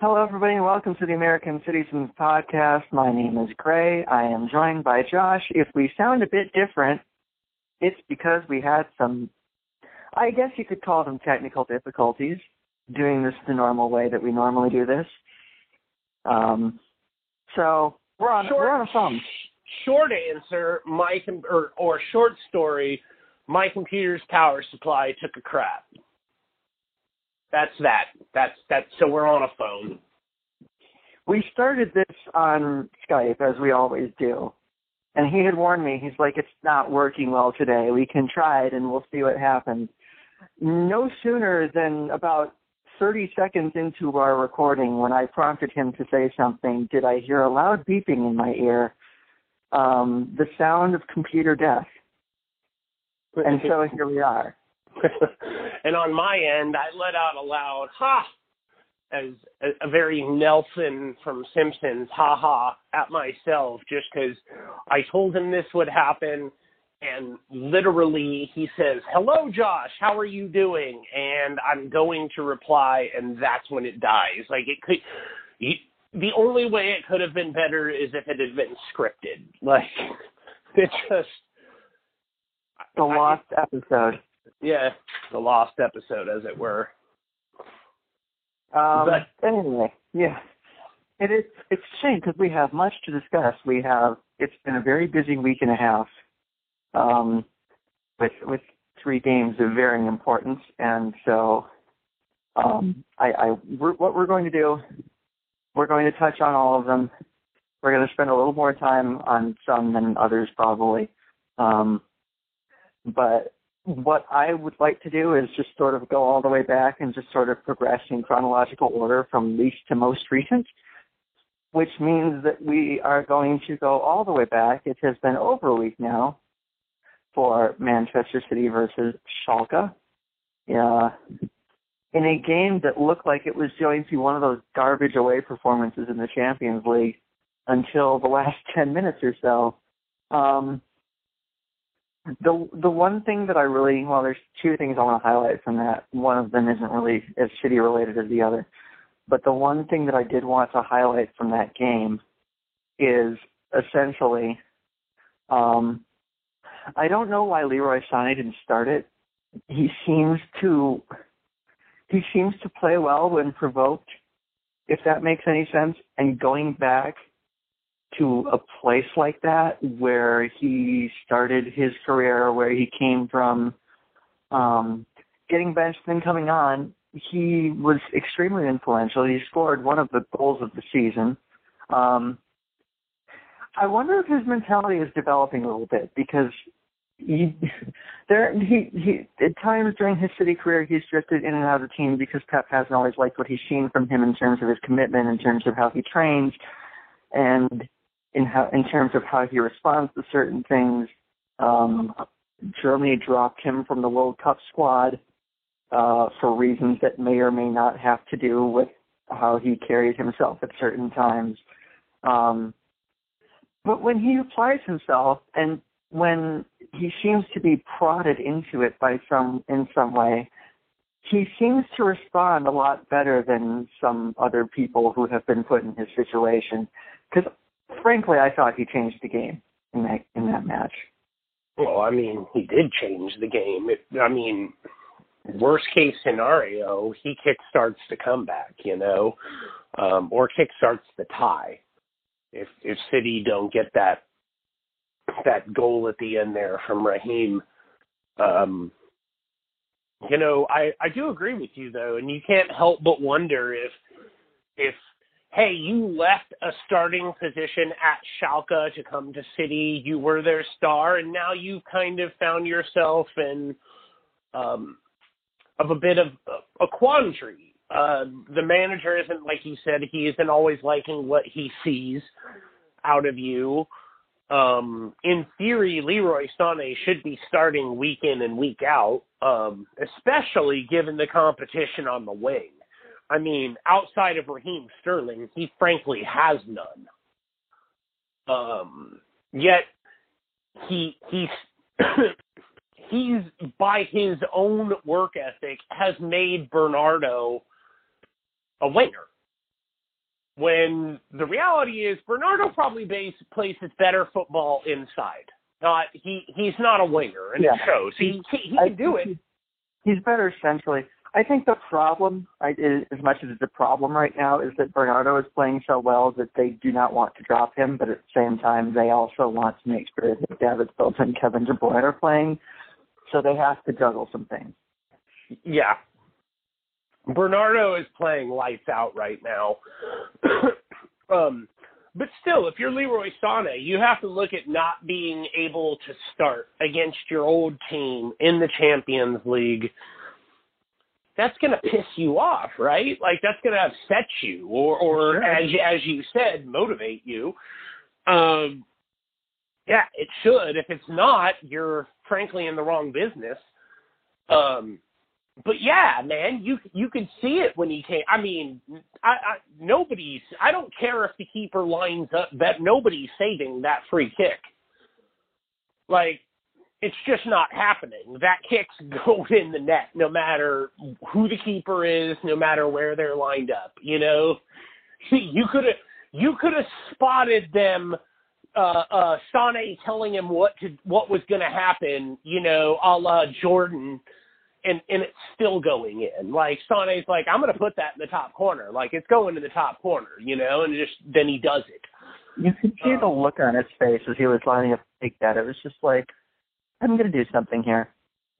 Hello, everybody, and welcome to the American Cityzens Podcast. My name is Grey. I am joined by Josh. If we sound a bit different, it's because we had some, I guess you could call them technical difficulties doing this the normal way that we normally do this. Um, so we're on Short- we're on a phone. Short answer, my com- or or short story, my computer's power supply took a crap. That's that. That's that. So we're on a phone. We started this on Skype as we always do. And he had warned me, he's like, it's not working well today. We can try it and we'll see what happens. No sooner than about 30 seconds into our recording, when I prompted him to say something, did I hear a loud beeping in my ear. Um, the sound of computer death. And so here we are. and on my end, I let out a loud ha, as a, a very Nelson from Simpsons ha ha at myself, just because I told him this would happen, and literally he says, "Hello, Josh, how are you doing?" And I'm going to reply, and that's when it dies. Like it could. You, the only way it could have been better is if it had been scripted. Like it just The lost episode. Yeah, the lost episode, as it were. Um, But- anyway, yeah, it is. It's a shame because we have much to discuss. We have. It's been a very busy week and a half, um, with with three games of varying importance, and so, um, I, I we're, what we're going to do, we're going to touch on all of them. We're going to spend a little more time on some than others, probably. Um, but what I would like to do is just sort of go all the way back and just sort of progress in chronological order from least to most recent, which means that we are going to go all the way back. It has been over a week now for Manchester City versus Schalke. Yeah. In a game that looked like it was going to be one of those garbage away performances in the Champions League until the last 10 minutes or so. Um, the the one thing that I really well, there's two things I want to highlight from that. One of them isn't really as city related as the other, but the one thing that I did want to highlight from that game is essentially, um, I don't know why Leroy Sané didn't start it. He seems to he seems to play well when provoked, if that makes any sense. And going back to a place like that where he started his career, where he came from, um, getting benched then coming on, he was extremely influential. He scored one of the goals of the season. Um, I wonder if his mentality is developing a little bit because he there he he at times during his city career he's drifted in and out of the team because Pep hasn't always liked what he's seen from him in terms of his commitment, in terms of how he trains, and in how in terms of how he responds to certain things. Um, Germany dropped him from the World Cup squad uh, for reasons that may or may not have to do with how he carries himself at certain times. Um, but when he applies himself and when he seems to be prodded into it by some in some way, he seems to respond a lot better than some other people who have been put in his situation. Because frankly, I thought he changed the game in that in that match. Well, I mean, he did change the game. It, I mean, worst case scenario, he kickstarts the comeback, you know, um, or kickstarts the tie. If if City don't get that that goal at the end there from Raheem, um, you know, I I do agree with you though, and you can't help but wonder if if hey, you left a starting position at Schalke to come to City. You were their star, and now you've kind of found yourself in um, of a bit of a quandary. Uh, the manager isn't like you said; he isn't always liking what he sees out of you. Um, in theory, Leroy Sané should be starting week in and week out, um, especially given the competition on the wing. I mean, outside of Raheem Sterling, he frankly has none. Um, yet he he's he's by his own work ethic has made Bernardo a winger. when the reality is Bernardo probably base, plays his better football inside. Not he he's not a winger, and Yeah. it shows. He he, he can do it. He's, better centrally. I think the problem, I, as much as it's a problem right now, is that Bernardo is playing so well that they do not want to drop him, but at the same time, they also want to make sure that David Silva and Kevin De Bruyne are playing. So they have to juggle some things. Yeah. Bernardo is playing lights out right now. um, but still, if you're Leroy Sané, you have to look at not being able to start against your old team in the Champions League. That's going to piss you off, right? Like that's going to upset you, or, or Sure. as as you said, motivate you. Um, yeah, it should. If it's not, you're frankly in the wrong business. Um, but yeah, man, you you can see it when he came. I mean, I, I nobody's. I don't care if the keeper lines up. That nobody's saving that free kick. Like, it's just not happening. That kick's going in the net, no matter who the keeper is, no matter where they're lined up. You know, you could have you could have spotted them. Uh, uh, Sane telling him what to what was going to happen. You know, a la Jordan and and it's still going in. Like Sane's like, I'm gonna put that in the top corner. Like it's going to the top corner, you know, and just then he does it. You could see the Um, look on his face as he was lining up to take that. It was just like, I'm going to do something here.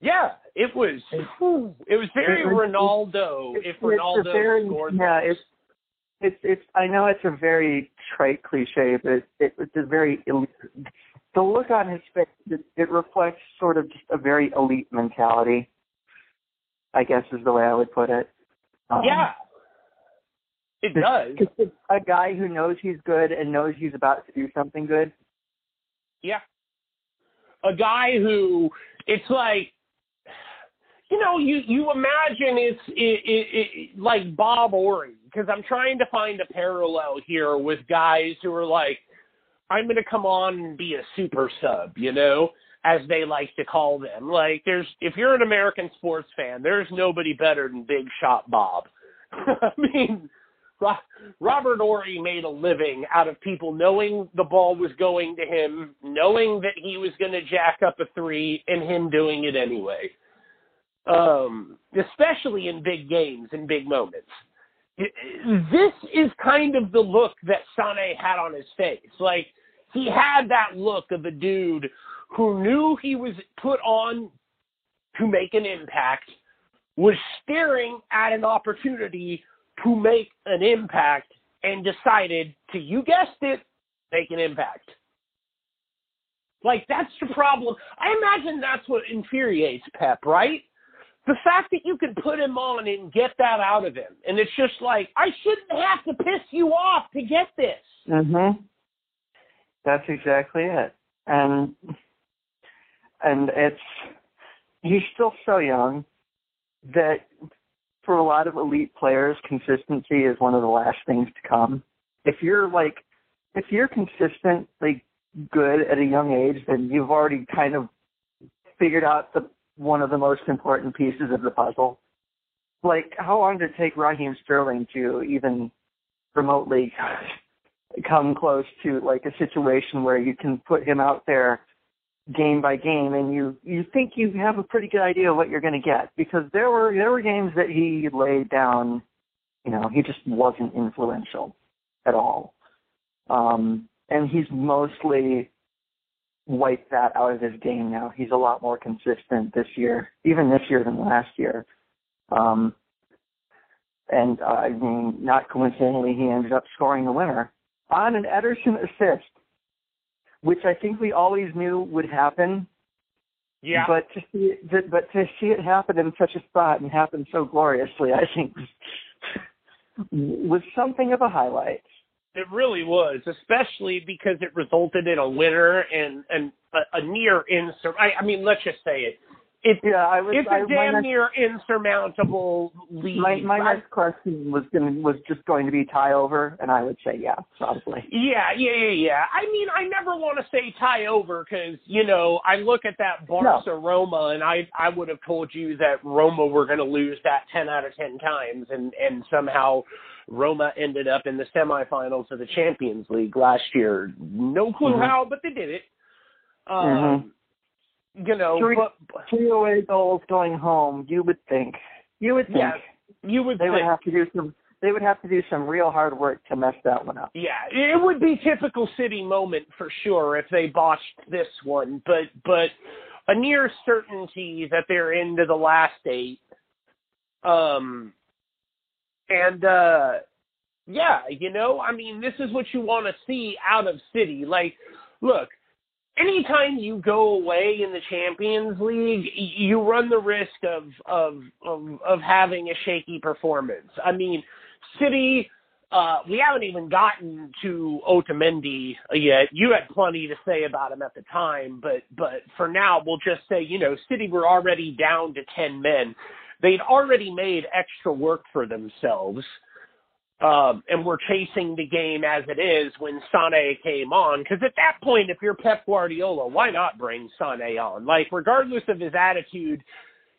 Yeah, it was. whew, it was very It was- Ronaldo. If Ronaldo very, scored, yeah, it's it's it's. I know it's a very trite cliche, but it, it, it's a very elite. The look on his face it, it reflects sort of just a very elite mentality. I guess is the way I would put it. Um, yeah, it does. A guy who knows he's good and knows he's about to do something good. Yeah. A guy who it's like you know, you you imagine it's it, it, it like Bob Horry because I'm trying to find a parallel here with guys who are like I'm going to come on and be a super sub, you know, as they like to call them. Like there's if you're an American sports fan, there's nobody better than Big Shot Bob. I mean, Robert Horry made a living out of people knowing the ball was going to him, knowing that he was going to jack up a three, and him doing it anyway. Um, especially in big games and big moments. This is kind of the look that Sane had on his face. Like he had that look of a dude who knew he was put on to make an impact, was staring at an opportunity to make an impact and decided to, you guessed it, make an impact. Like, that's the problem. I imagine that's what infuriates Pep, right? The fact that you can put him on and get that out of him. And it's just like, I shouldn't have to piss you off to get this. Mm-hmm. That's exactly it. And and it's he's still so young that for a lot of elite players consistency is one of the last things to come. If you're like if you're consistently good at a young age then you've already kind of figured out the one of the most important pieces of the puzzle. Like how long did it take Raheem Sterling to even remotely come close to like a situation where you can put him out there game by game and you you think you have a pretty good idea of what you're going to get because there were there were games that he laid down you know he just wasn't influential at all. Um and he's mostly wiped that out of his game now. He's a lot more consistent this year even this year than last year. Um and uh, I mean, not coincidentally, he ended up scoring the winner on an Ederson assist, which I think we always knew would happen. Yeah. But to see it, but- to see it happen in such a spot and happen so gloriously, I think was something of a highlight. It really was, especially because it resulted in a winner and and a, a near insur. I, I mean, let's just say it. It's Yeah, I was. it's I, a damn next, near insurmountable lead. my, my I- next question was going was just going to be tie over, and I would say yeah, probably. yeah, yeah, yeah, yeah. I mean, I never want to say tie over because you know I look at that Barca Roma, and I I would have told you that Roma were going to lose that ten out of ten times, and and somehow Roma ended up in the semifinals of the Champions League last year. No clue Mhm. how, but they did it. Um, Mhm. You know, Three- but, Three away goals going home. You would think. You would think Yeah, you would they would have to do some. They would have to do some real hard work to mess that one up. yeah, it would be typical City moment for sure if they botched this one, but but a near certainty that they're into the last eight. Um, and uh, yeah, you know, I mean, this is what you want to see out of City. Like, look, anytime you go away in the Champions League, you run the risk of of of, of having a shaky performance. I mean, City. Uh, we haven't even gotten to Otamendi yet. You had plenty to say about him at the time, but but for now, we'll just say you know City were already down to ten men. They'd already made extra work for themselves um, and were chasing the game as it is when Sane came on. Because at that point, if you're Pep Guardiola, why not bring Sane on? Like, regardless of his attitude,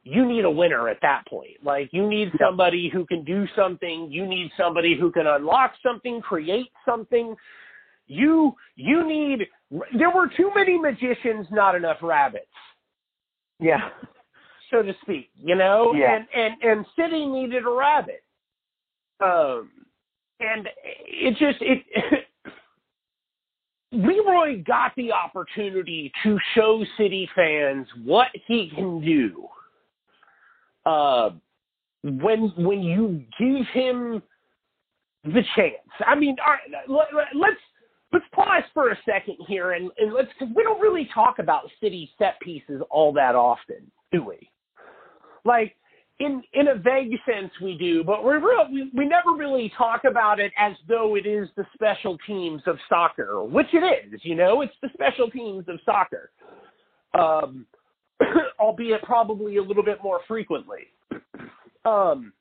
you need a winner at that point. Like, you need somebody who can do something. You need somebody who can unlock something, create something. You you need. There were too many magicians, not enough rabbits Yeah. so to speak, you know, Yeah. and and and City needed a rabbit, um, and it just it. Leroy got the opportunity to show City fans what he can do. Uh, when when you give him the chance. I mean, all right, let, let's let's pause for a second here and, and let's because we don't really talk about City set pieces all that often, do we? Like in in a vague sense we do, but real, we we never really talk about it as though it is the special teams of soccer, which it is. You know, it's the special teams of soccer, um, albeit probably a little bit more frequently. Um,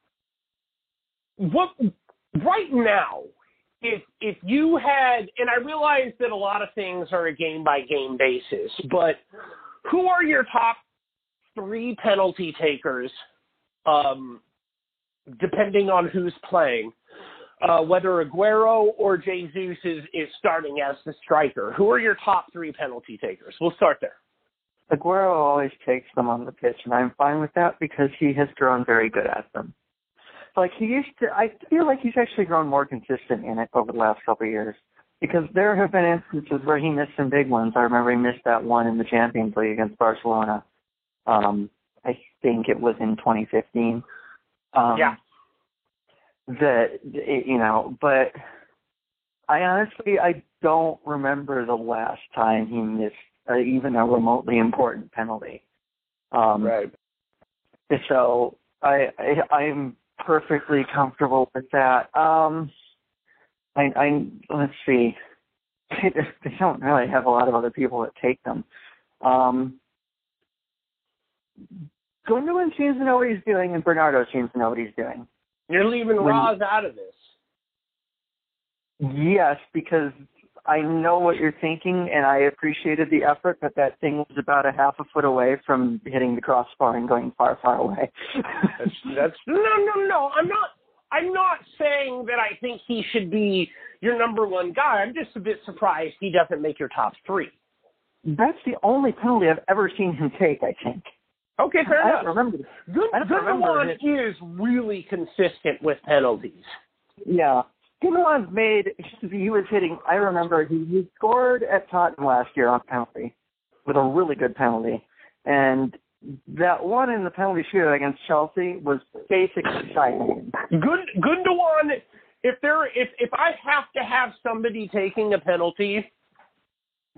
what right now? If if you had, and I realize that a lot of things are a game by game basis, but who are your top three penalty takers, um, depending on who's playing, uh, whether Aguero or Jesus is, is starting as the striker. Who are your top three penalty takers? We'll start there. Aguero always takes them on the pitch, and I'm fine with that because he has grown very good at them. Like he used to, I feel like he's actually grown more consistent in it over the last couple of years. Because there have been instances where he missed some big ones. I remember he missed that one in the Champions League against Barcelona. Um, I think it was in 2015. Um, Yeah. That you know, but I honestly I don't remember the last time he missed uh, even a remotely important penalty. Um, Right. So I, I I'm perfectly comfortable with that. Um, I, I let's see. They don't really have a lot of other people that take them. Um, Gundogan seems to know what he's doing, and Bernardo seems to know what he's doing. You're leaving When- Roz out of this. Yes, because I know what you're thinking, and I appreciated the effort, but that thing was about a half a foot away from hitting the crossbar and going far, far away. That's, that's no, no, no. I'm not. I'm not saying that I think he should be your number one guy. I'm just a bit surprised he doesn't make your top three. That's the only penalty I've ever seen him take. I think. Okay, fair I enough. don't remember. Good, I don't remember Gundogan it. is really consistent with penalties. Yeah. Gundogan's made. He was hitting. I remember he, he scored at Tottenham last year on penalty with a really good penalty, and that one in the penalty shootout against Chelsea was basically silent. Good Gundogan. If there, if if I have to have somebody taking a penalty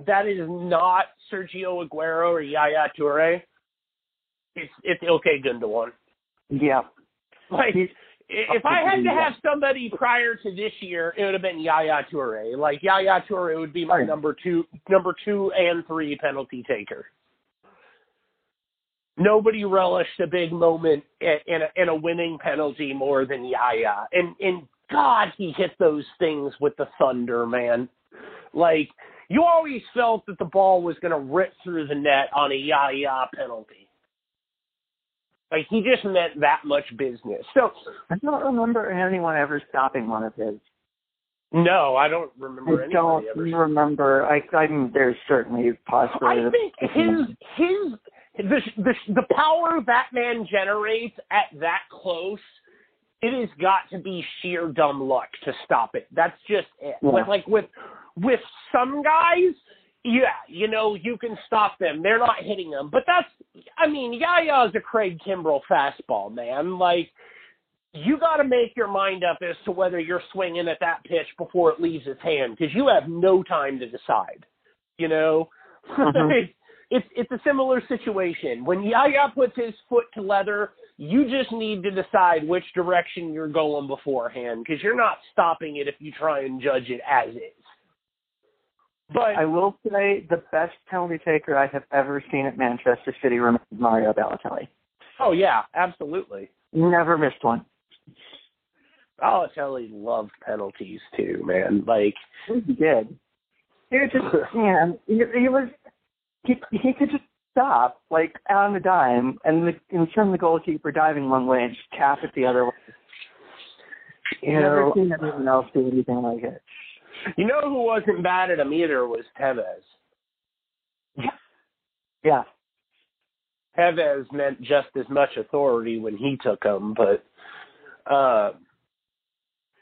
that is not Sergio Aguero or Yaya Toure, it's it's okay Gundogan. Yeah. Like He's if I had to have somebody prior to this year, it would have been Yaya Toure. Like Yaya Toure would be my number two, number two and three penalty taker. Nobody relished a big moment in in a, in a winning penalty more than Yaya, and and God, he hit those things with the thunder, man. Like you always felt that the ball was going to rip through the net on a Yaya penalty. Like he just meant that much business. So I don't remember anyone ever stopping one of his. no, I don't remember I don't remember. I, I mean, there's certainly possibility. I think his his the, the the power that man generates at that close, it has got to be sheer dumb luck to stop it. That's just it. Yeah. But like with with some guys, yeah, you know you can stop them. They're not hitting them, but that's I mean Yaya's a Craig Kimbrel fastball man. Like you got to make your mind up as to whether you're swinging at that pitch before it leaves his hand because you have no time to decide. You know, Mhm. it's it's a similar situation. When Yaya puts his foot to leather, you just need to decide which direction you're going beforehand because you're not stopping it if you try and judge it as is. But I will say the best penalty taker I have ever seen at Manchester City remains Mario Balotelli. oh yeah, absolutely. Never missed one. Balotelli loved penalties too, man. Like He did. He was just, man, he, he was, he, he could just stop, like, on the dime, and, the, and send the goalkeeper diving one way and just tap it the other way. you Never know, seen anyone else do anything like it. You know who wasn't bad at him either was Tevez. Yeah. Tevez meant just as much authority when he took them, but uh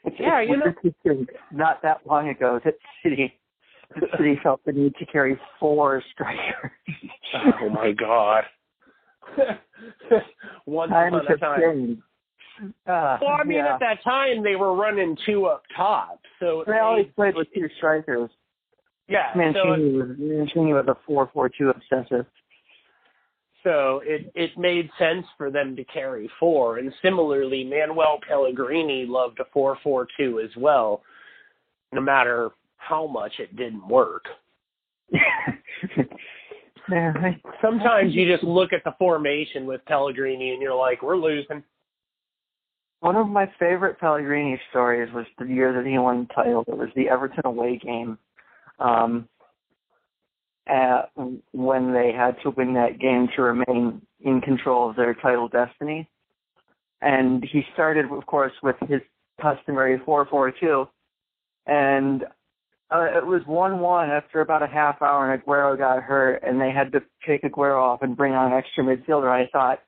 It's, Yeah, it's you know- weird not that long ago that City, that City felt the need to carry four strikers. oh my god. Once Times upon a have time. changed. Uh, Well, I mean, yeah. at that time they were running two up top, so it they always played with two strikers. yeah. So, Mancini was Mancini was a four four two obsessive. so it it made sense for them to carry four, and similarly, Manuel Pellegrini loved a four four two as well, no matter how much it didn't work. Sometimes you just look at the formation with Pellegrini and you're like, we're losing. One of my favorite Pellegrini stories was the year that he won the title. It was the Everton away game. Um, at, when they had to win that game to remain in control of their title destiny. And he started, of course, with his customary 4-4-2. And uh, it was 1-1 after about a half hour, and Aguero got hurt, and they had to take Aguero off and bring on an extra midfielder. I thought,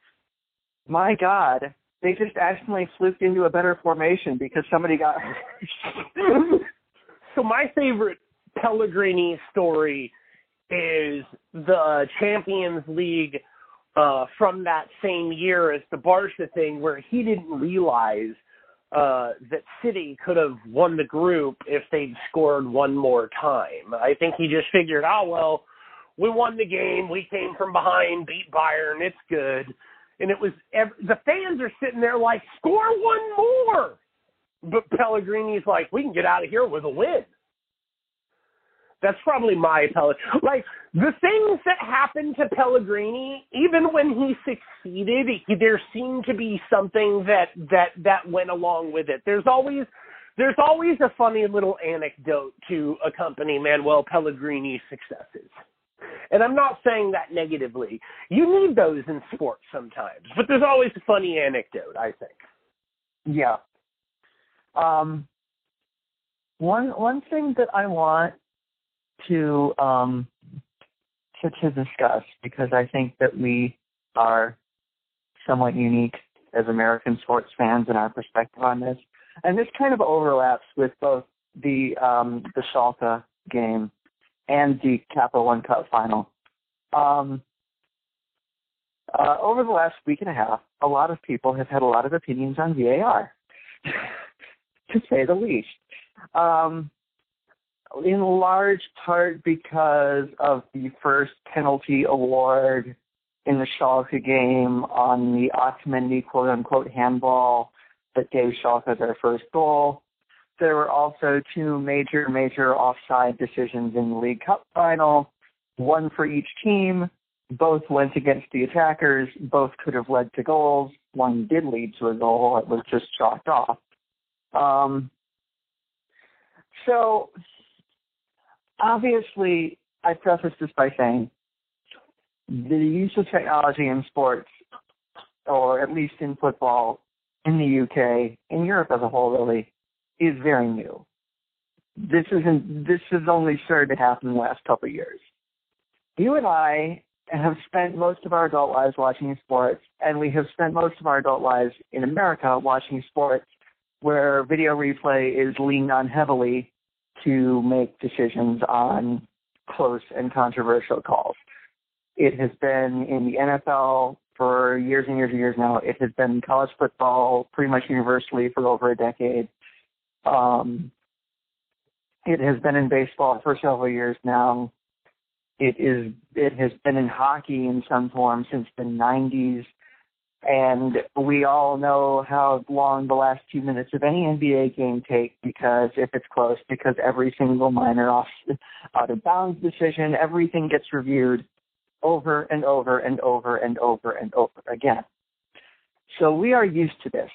my God, they just accidentally fluked into a better formation because somebody got. So my favorite Pellegrini story is the Champions League uh, from that same year as the Barca thing, where he didn't realize uh, that City could have won the group if they'd scored one more time. I think he just figured, oh well, we won the game, we came from behind, beat Bayern, it's good. And it was the fans are sitting there like, score one more. But Pellegrini's like, we can get out of here with a win. That's probably my Pellegrini. Like the things that happened to Pellegrini, even when he succeeded, he, there seemed to be something that that that went along with it. There's always there's always a funny little anecdote to accompany Manuel Pellegrini's successes. And I'm not saying that negatively. You need those in sports sometimes, but there's always a funny anecdote, I think. Yeah. Um, one one thing that I want to um to, to discuss because I think that we are somewhat unique as American sports fans in our perspective on this, and this kind of overlaps with both the um the Schalke game and the Capital One Cup final. Um, uh, over the last week and a half, a lot of people have had a lot of opinions on VAR, to say the least. Um, in large part because of the first penalty award in the Schalke game on the Otamendi quote-unquote handball that gave Schalke their first goal. There were also two major, major offside decisions in the League Cup final, one for each team. Both went against the attackers. Both could have led to goals. One did lead to a goal. It was just chalked off. Um, so, obviously, I preface this by saying the use of technology in sports or at least in football, in the UK, in Europe as a whole, really, is very new. This isn't. This has only started to happen in the last couple of years. You and I have spent most of our adult lives watching sports, and we have spent most of our adult lives in America watching sports where video replay is leaned on heavily to make decisions on close and controversial calls. It has been in the NFL for years and years and years now. It has been college football pretty much universally for over a decade. Um, it has been in baseball for several years now. It is. It has been in hockey in some form since the 90s. And we all know how long the last two minutes of any NBA game take because if it's close, because every single minor off out of bounds decision, everything gets reviewed over and over and over and over and over again. So we are used to this.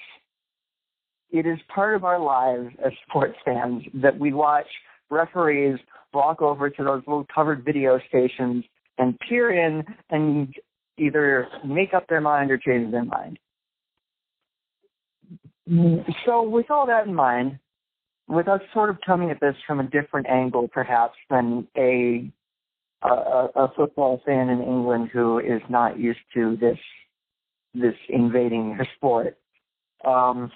It is part of our lives as sports fans that we watch referees walk over to those little covered video stations and peer in and either make up their mind or change their mind. So, with all that in mind, with us sort of coming at this from a different angle, perhaps than a a, a football fan in England who is not used to this this invading her sport, um,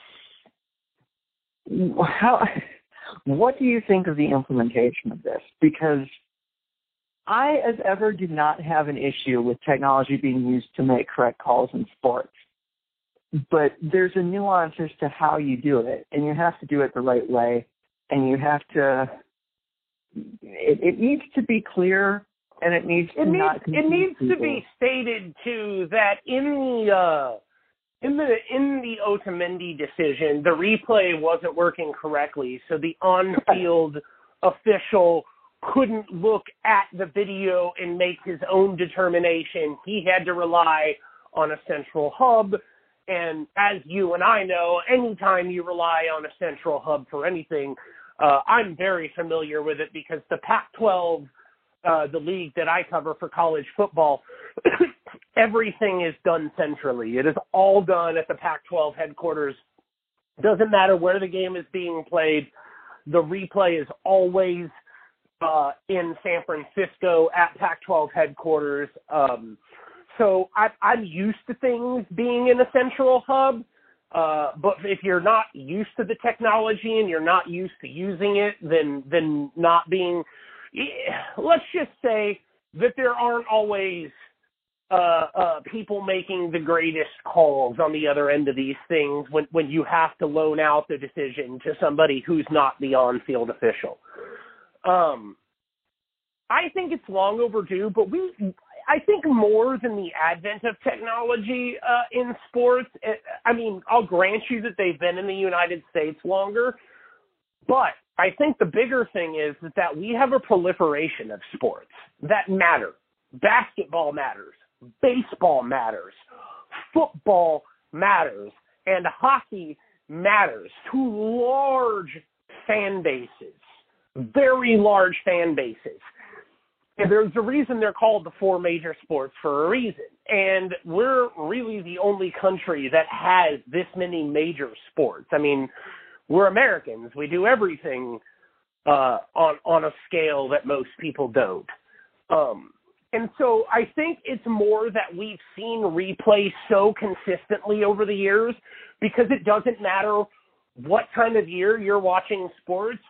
how what do you think of the implementation of this? Because I, as ever, do not have an issue with technology being used to make correct calls in sports. But there's a nuance as to how you do it, and you have to do it the right way, and you have to. It, it needs to be clear, and it needs to it needs it needs people. to be stated too that in the uh, in the in the Otamendi decision, the replay wasn't working correctly, so the on-field official couldn't look at the video and make his own determination. He had to rely on a central hub. And as you and I know, anytime you rely on a central hub for anything, uh, I'm very familiar with it because the Pac 12, uh, the league that I cover for college football, everything is done centrally. It is all done at the Pac 12 headquarters. Doesn't matter where the game is being played, the replay is always uh, in San Francisco at Pac-12 headquarters. Um, so I, I'm used to things being in a central hub. Uh, but if you're not used to the technology and you're not used to using it, then then not being, let's just say that there aren't always uh, uh, people making the greatest calls on the other end of these things when when you have to loan out the decision to somebody who's not the on-field official. Um, I think it's long overdue, but we, I think more than the advent of technology uh, in sports. Eh, I mean, I'll grant you that they've been in the United States longer, but I think the bigger thing is that, that we have a proliferation of sports that matter. Basketball matters, baseball matters, football matters, and hockey matters to large fan bases very large fan bases. And there's a reason they're called the four major sports for a reason. And we're really the only country that has this many major sports. I mean, we're Americans. We do everything uh, on on a scale that most people don't. Um, and so I think it's more that we've seen replay so consistently over the years because it doesn't matter what time of year you're watching sports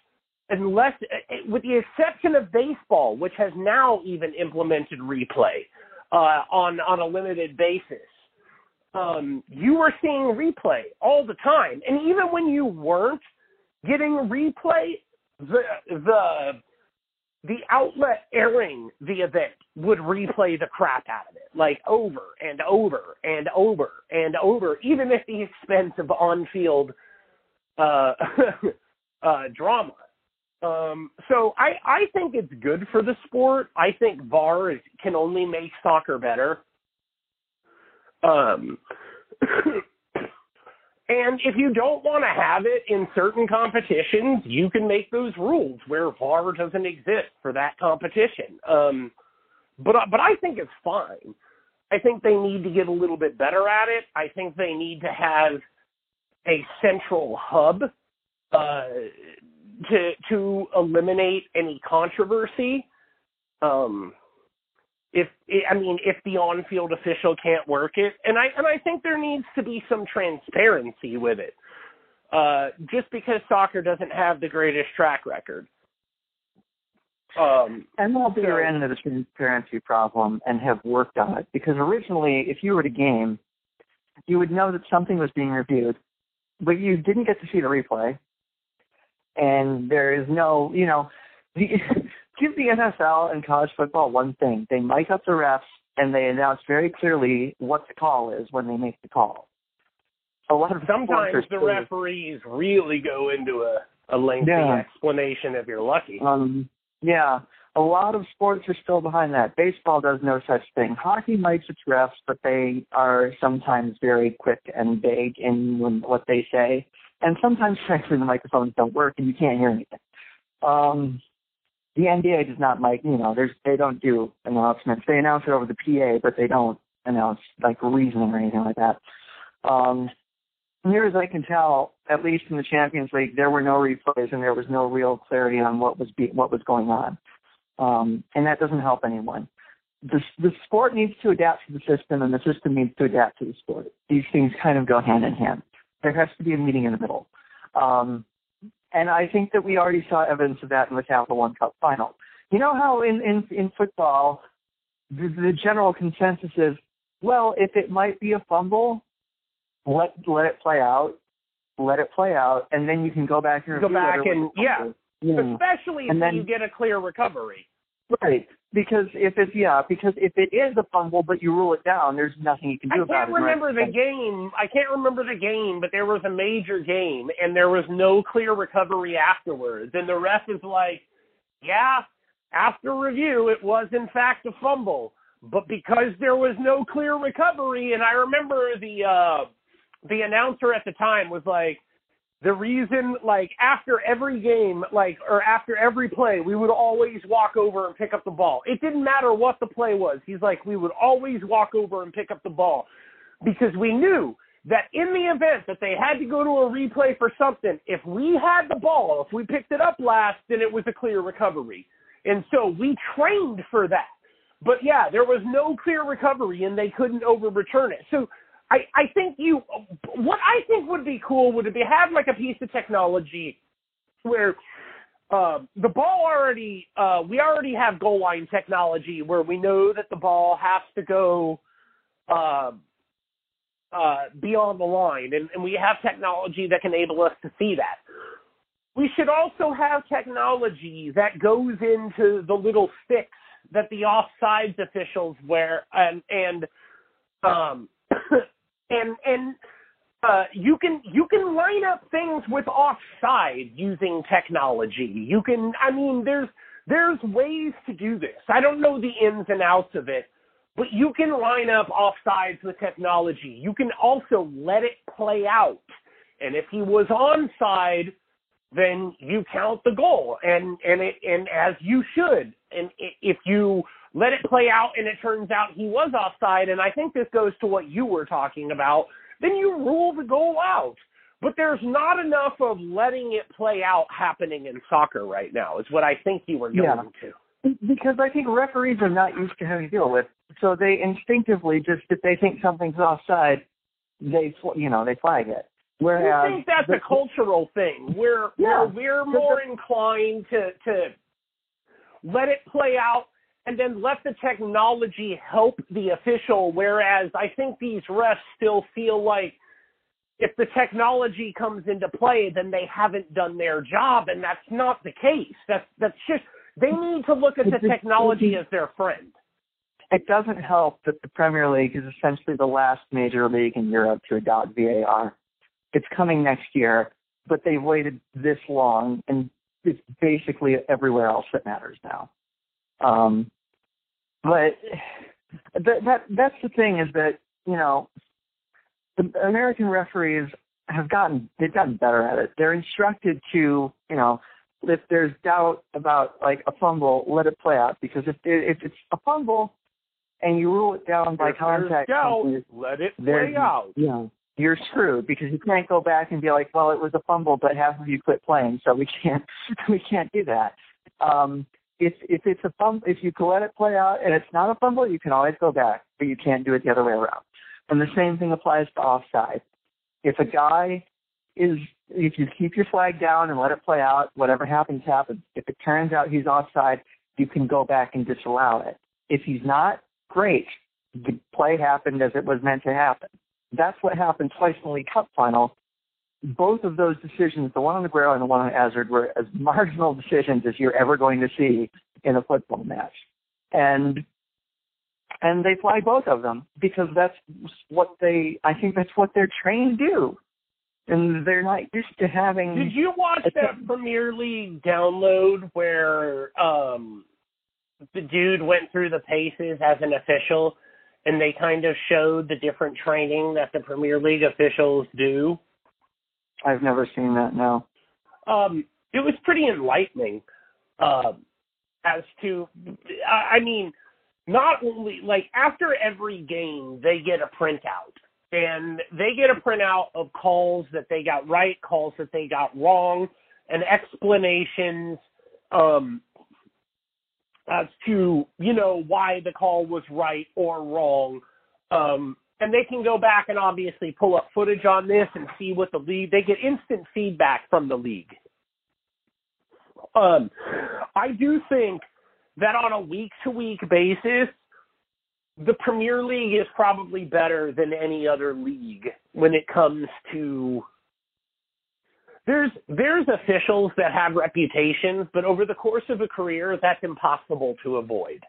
unless, with the exception of baseball, which has now even implemented replay uh, on on a limited basis, um, you were seeing replay all the time, and even when you weren't getting replay, the the the outlet airing the event would replay the crap out of it, like over and over and over and over, even at the expense of on-field uh, uh, drama. Um, so I, I think it's good for the sport. I think VAR is, can only make soccer better. Um, and if you don't want to have it in certain competitions, you can make those rules where VAR doesn't exist for that competition. Um, but but I think it's fine. I think they need to get a little bit better at it. I think they need to have a central hub uh, to to eliminate any controversy. Um, if I mean, if the on-field official can't work it, and I and I think there needs to be some transparency with it. Uh, just because soccer doesn't have the greatest track record. Um, MLB so, ran into the transparency problem and have worked on it because originally, if you were at a game, you would know that something was being reviewed, but you didn't get to see the replay. And there is no, you know, the, give the NFL and college football one thing: they mic up the refs and they announce very clearly what the call is when they make the call. A lot of sometimes the referees really go into a a lengthy yeah. explanation if you're lucky. Um, yeah, a lot of sports are still behind that. Baseball does no such thing. Hockey mics its refs, but they are sometimes very quick and vague in when, what they say. And sometimes, frankly, the microphones don't work and you can't hear anything. Um, the NBA does not mic, you know, there's, they don't do announcements. They announce it over the PA, but they don't announce like reasoning or anything like that. Um, near as I can tell, at least in the Champions League, there were no replays and there was no real clarity on what was be, what was going on, um, and that doesn't help anyone. The, the sport needs to adapt to the system, and the system needs to adapt to the sport. These things kind of go hand in hand. There has to be a meeting in the middle, um, and I think that we already saw evidence of that in the Capital One Cup final. You know how in in, in football, the, the general consensus is, well, if it might be a fumble, let let it play out, let it play out, and then you can go back and go back and yeah, yeah, hmm. especially and if then, you get a clear recovery. Right, because if it's yeah, because if it is a fumble but you rule it down, there's nothing you can do about it. I can't remember the game. I can't remember the game, but there was a major game and there was no clear recovery afterwards, and the ref is like, yeah, after review, it was in fact a fumble. But because there was no clear recovery, and I remember the uh the announcer at the time was like, the reason, like, after every game, like, or after every play, we would always walk over and pick up the ball. It didn't matter what the play was. He's like, we would always walk over and pick up the ball because we knew that in the event that they had to go to a replay for something, if we had the ball, if we picked it up last, then it was a clear recovery. And so we trained for that. But yeah, there was no clear recovery and they couldn't over return it. So I, I think you what I think would be cool would be have like a piece of technology where uh, the ball already uh, we already have goal line technology where we know that the ball has to go uh, uh, beyond the line and, and we have technology that can enable us to see that. We should also have technology that goes into the little sticks that the offsides officials wear and and um and and uh, you can you can line up things with offside using technology. You can I mean there's there's ways to do this. I don't know the ins and outs of it, but you can line up offsides with technology. You can also let it play out. And if he was onside, then you count the goal and and it and as you should. And if you let it play out and it turns out he was offside and I think this goes to what you were talking about, then you rule the goal out. But there's not enough of letting it play out happening in soccer right now, is what I think you were going yeah. to. Because I think referees are not used to having to deal with, so they instinctively just if they think something's offside, they you know they flag it. Whereas I think that's the, a cultural thing. We're yeah, we're more the, inclined to to let it play out and then let the technology help the official. Whereas I think these refs still feel like if the technology comes into play, then they haven't done their job, and that's not the case. That's that's just they need to look at the technology as their friend. It doesn't help that the Premier League is essentially the last major league in Europe to adopt VAR. It's coming next year, but they've waited this long, and it's basically everywhere else that matters now. Um, but that, that that's the thing is that you know the American referees have gotten they've gotten better at it. They're instructed to you know if there's doubt about like a fumble, let it play out because if if it's a fumble and you rule it down by If contact, doubt, let it play out. yeah, you're screwed because you can't go back and be like, well, it was a fumble, but half of you quit playing, so we can't we can't do that. Um, if if it's a fumble, if you let it play out and it's not a fumble, you can always go back, but you can't do it the other way around. And the same thing applies to offside. If a guy is if you keep your flag down and let it play out, whatever happens, happens. If it turns out he's offside, you can go back and disallow it. If he's not, great. The play happened as it was meant to happen. That's what happened twice in the League Cup final. Both of those decisions, the one on the Aguero and the one on Hazard, were as marginal decisions as you're ever going to see in a football match. And and they fly both of them because that's what they I think that's what they're trained to do. And they're not used to having Did you watch that Premier League download where um the dude went through the paces as an official and they kind of showed the different training that the Premier League officials do? I've never seen that, no. Um it was pretty enlightening um as to I I mean not only like after every game they get a printout and they get a printout of calls that they got right, calls that they got wrong, and explanations um, as to you know why the call was right or wrong. Um, and they can go back and obviously pull up footage on this and see what the league. They get instant feedback from the league. Um, I do think that on a week to week basis, the Premier League is probably better than any other league when it comes to there's there's officials that have reputations, but over the course of a career that's impossible to avoid.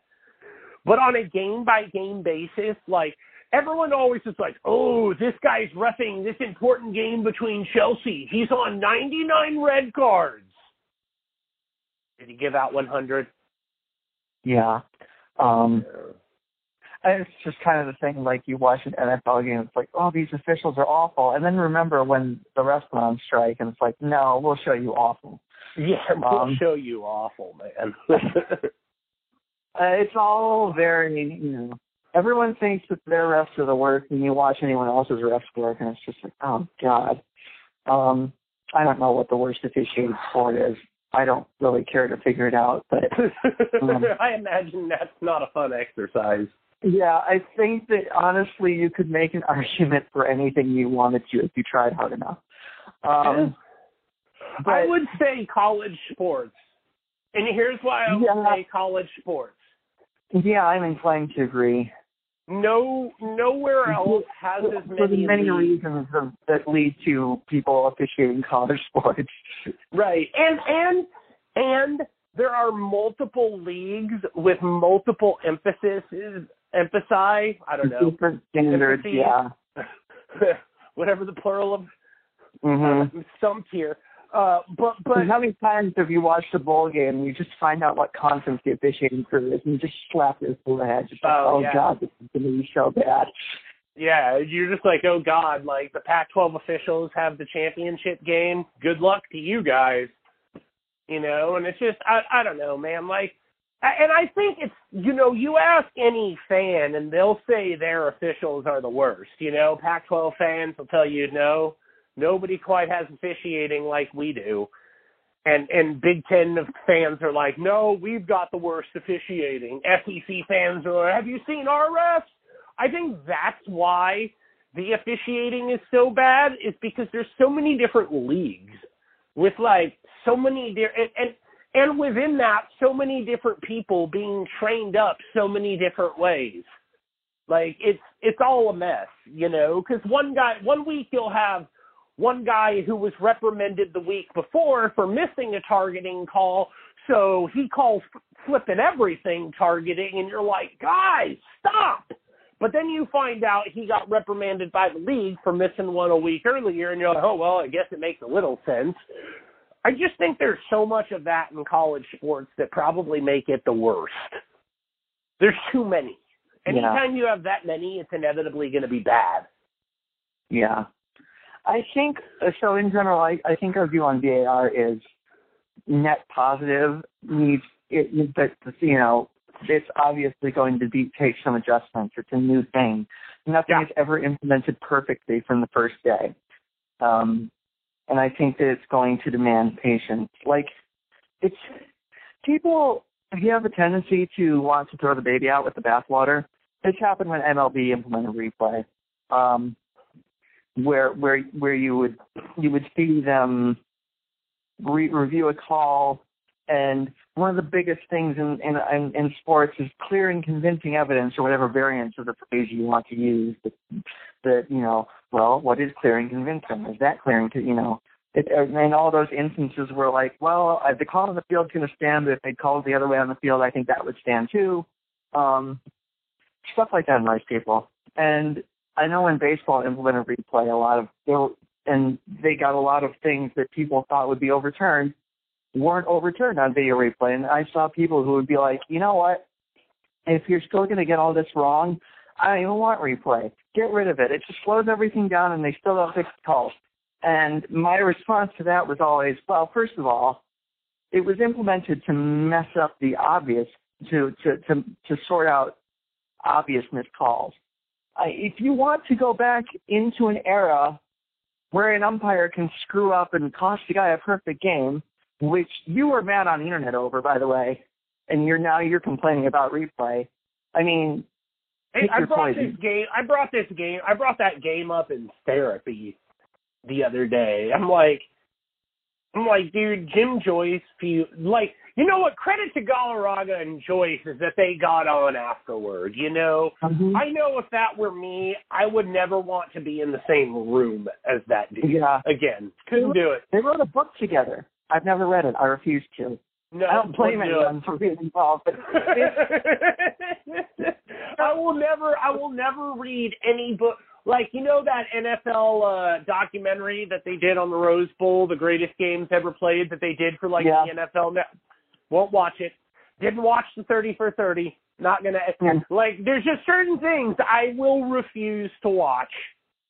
But on a game by game basis, like everyone always is like, "Oh, this guy's refing this important game between Chelsea. He's on 99 red cards." Did he give out 100? Yeah. Um it's just kind of the thing like you watch an NFL game, it's like, oh, these officials are awful. And then remember when the rest went on strike and it's like, no, we'll show you awful. Yeah, we'll Um, show you awful, man. Uh, it's all very, you know, everyone thinks that their refs are the worst and you watch anyone else's refs work and it's just like, oh, God. Um, I don't know what the worst officiating sport is. I don't really care to figure it out, but Um, I imagine that's not a fun exercise. Yeah, I think that honestly you could make an argument for anything you wanted to if you tried hard enough. Um, I would say college sports. And here's why I would Yeah. say college sports. yeah, I'm inclined to agree. No nowhere else has as For the many, many reasons that lead to people officiating college sports. Right. And and and there are multiple leagues with multiple emphases emphasize, I don't know. Different standards, Empathy. yeah. whatever the plural of hmm I'm stumped here. Uh, but but how many times have you watched a bowl game and you just find out what conference the officiating crew is and you just slap your just like, Oh, oh, yeah. God, this is to be so bad. yeah, you're just like, oh god, like the Pac-12 officials have the championship game. Good luck to you guys. You know, and it's just I I don't know, man. Like, I- and I think it's you know you ask any fan and they'll say their officials are the worst. You know, Pac-12 fans will tell you no, nobody quite has officiating like we do. And and Big Ten fans are like, no, we've got the worst officiating. SEC fans are, have you seen our refs? I think that's why the officiating is so bad is because there's so many different leagues with like so many different and, and and within that so many different people being trained up so many different ways. Like it's it's all a mess, you know, cuz one guy one week you'll have one guy who was reprimanded the week before for missing a targeting call, so he calls flipping everything targeting and you're like, "Guys, stop." But then you find out he got reprimanded by the league for missing one a week earlier, and you're like, oh, well, I guess it makes a little sense. I just think there's so much of that in college sports that probably make it the worst. There's too many. Yeah. Anytime you have that many, it's inevitably going to be bad. Yeah. I think so. In general, I, I think our view on VAR is net positive. Needs it, that you know it's obviously going to be take some adjustments. It's a new thing. Nothing Yeah. is ever implemented perfectly from the first day. Um, and I think that it's going to demand patience. Like, it's people. If you have a tendency to want to throw the baby out with the bathwater, this happened when MLB implemented replay, um, where where where you would you would see them re- review a call, and one of the biggest things in, in in in sports is clear and convincing evidence, or whatever variant of the phrase you want to use. That, that you know, well, what is clear and convincing? Is that clear and con- you know? It, and all those instances were like, well, uh, the call on the going to stand, but if they called the other way on the field, I think that would stand too. Um, stuff like that annoys people. And I know in baseball implemented replay, a lot of there and they got a lot of things that people thought would be overturned weren't overturned on video replay. And I saw people who would be like, you know what? If you're still going to get all this wrong, I don't even want replay. Get rid of it. It just slows everything down, and they still don't fix the calls. And my response to that was always, well, first of all, it was implemented to mess up the obvious, to to to, to sort out obvious missed I, if you want to go back into an era where an umpire can screw up and cost the guy a perfect game, which you were mad on the internet over, by the way, and you're now you're complaining about replay. I mean, Hey, I brought poison. this game. I brought this game. I brought that game up in therapy the other day. I'm like, I'm like, dude, Jim Joyce. Feel, like, you know what? Credit to Galarraga and Joyce is that they got on afterward. You know, mm-hmm. I know if that were me, I would never want to be in the same room as that dude. yeah, Again, couldn't do it. they wrote a book together. I've never read it. I refuse to. No, I don't blame wouldn't it. anyone for being involved, I will never I will never read any book like you know that NFL uh documentary that they did on the Rose Bowl, the greatest games ever played that they did for like Yeah. the NFL net won't watch it. Didn't watch the 30 for 30. Not going to Yeah. like there's just certain things I will refuse to watch.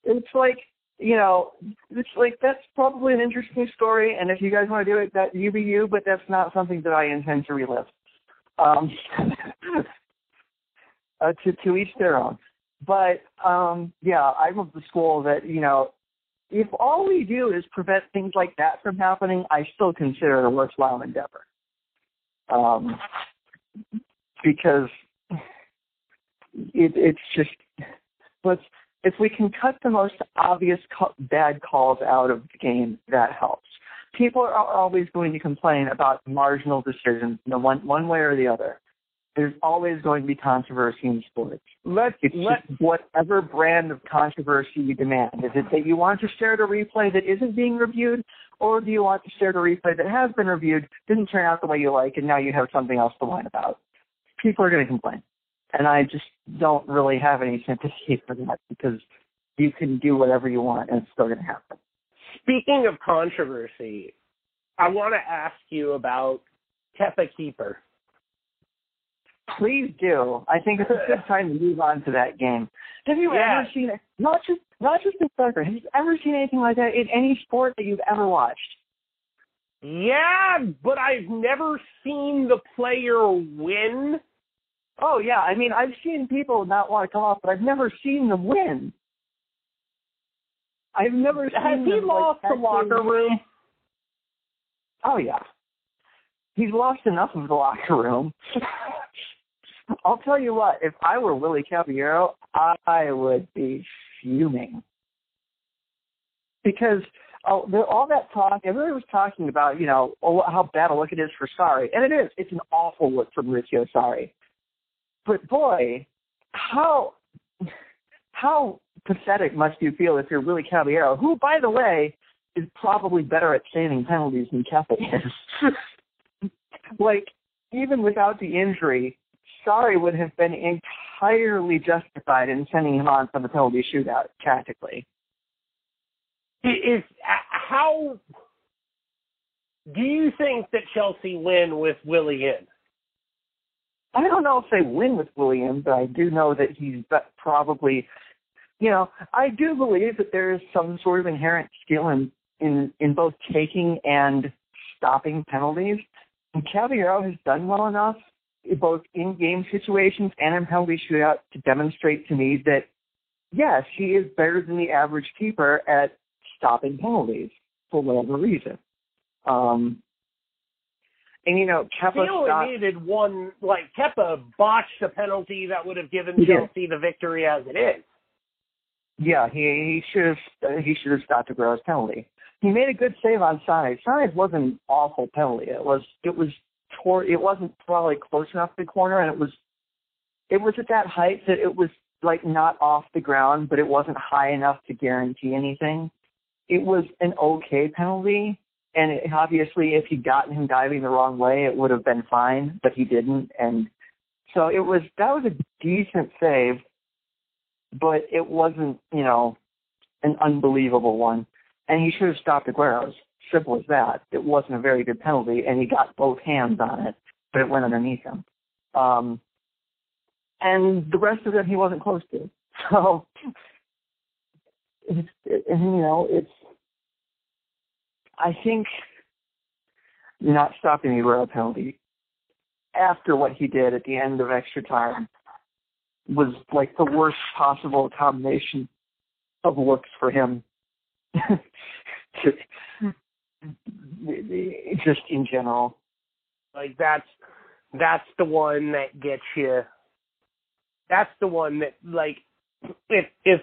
it's like you know, it's like that's probably an interesting story, and if you guys want to do it, that you be you, but that's not something that I intend to relive. Um, uh, to to each their own. But um, yeah, I'm of the school that you know, if all we do is prevent things like that from happening, I still consider it a worthwhile endeavor. Um, because it, it's just let's if we can cut the most obvious co- bad calls out of the game, that helps. People are always going to complain about marginal decisions, you know, one one way or the other. There's always going to be controversy in sports. Let's It's let just whatever brand of controversy you demand. Is it that you want to stare at a replay that isn't being reviewed, or do you want to stare at a replay that has been reviewed, didn't turn out the way you like, and now you have something else to whine about? People are going to complain, and I just don't really have any sympathy for that because you can do whatever you want, and it's still going to happen. speaking of controversy, I want to ask you about Kepa Keeper. Please do. I think it's a good time to move on to that game. Have you Yeah. ever seen it? Not just not just in soccer. Have you ever seen anything like that in any sport that you've ever watched? Yeah, but I've never seen the player win. Oh yeah, I mean I've seen people not want to come off, but I've never seen them win. I've never seen Has he them, like, lost the locker room? Oh yeah, he's lost enough of the locker room. I'll tell you what, if I were Willie Caballero, I would be fuming because oh, all that talk, everybody was talking about, you know, oh, how bad a look it is for Sarri. and it is. It's an awful look for Maurizio Sarri. But boy, how how pathetic must you feel if you're Willie Caballero, who, by the way, is probably better at saving penalties than Kepa is. like, even without the injury, Sarri would have been entirely justified in sending him on for the penalty shootout tactically. Is uh, how do you think that Chelsea win with Willie in? I don't know if they win with William, but I do know that he's probably, you know, I do believe that there is some sort of inherent skill in in in both taking and stopping penalties. And Caballero has done well enough both in game situations and in penalty shootout to demonstrate to me that yes, he is better than the average keeper at stopping penalties for whatever reason. Um, and you know, Kepa he only stopped, needed one. Like Kepa botched a penalty that would have given did. Chelsea the victory as it is. Yeah, he he should have he should have stopped Aguero's penalty. He made a good save on Sane. Sane wasn't an awful penalty. It was it was toward it wasn't probably close enough to the corner, and it was it was at that height that it was like not off the ground, but it wasn't high enough to guarantee anything. It was an okay penalty, and it, obviously, if he'd gotten him diving the wrong way, it would have been fine, but he didn't, and so it was that was a decent save but it wasn't, you know, an unbelievable one. And he should have stopped Aguero's. Simple as that. It wasn't a very good penalty, and he got both hands on it, but it went underneath him. Um, and the rest of it he wasn't close to. So, it's, it, you know, it's, I think not stopping the Aguero penalty after what he did at the end of extra time was like the worst possible combination of looks for him. Just in general. Like that's that's the one that gets you. That's the one that like if if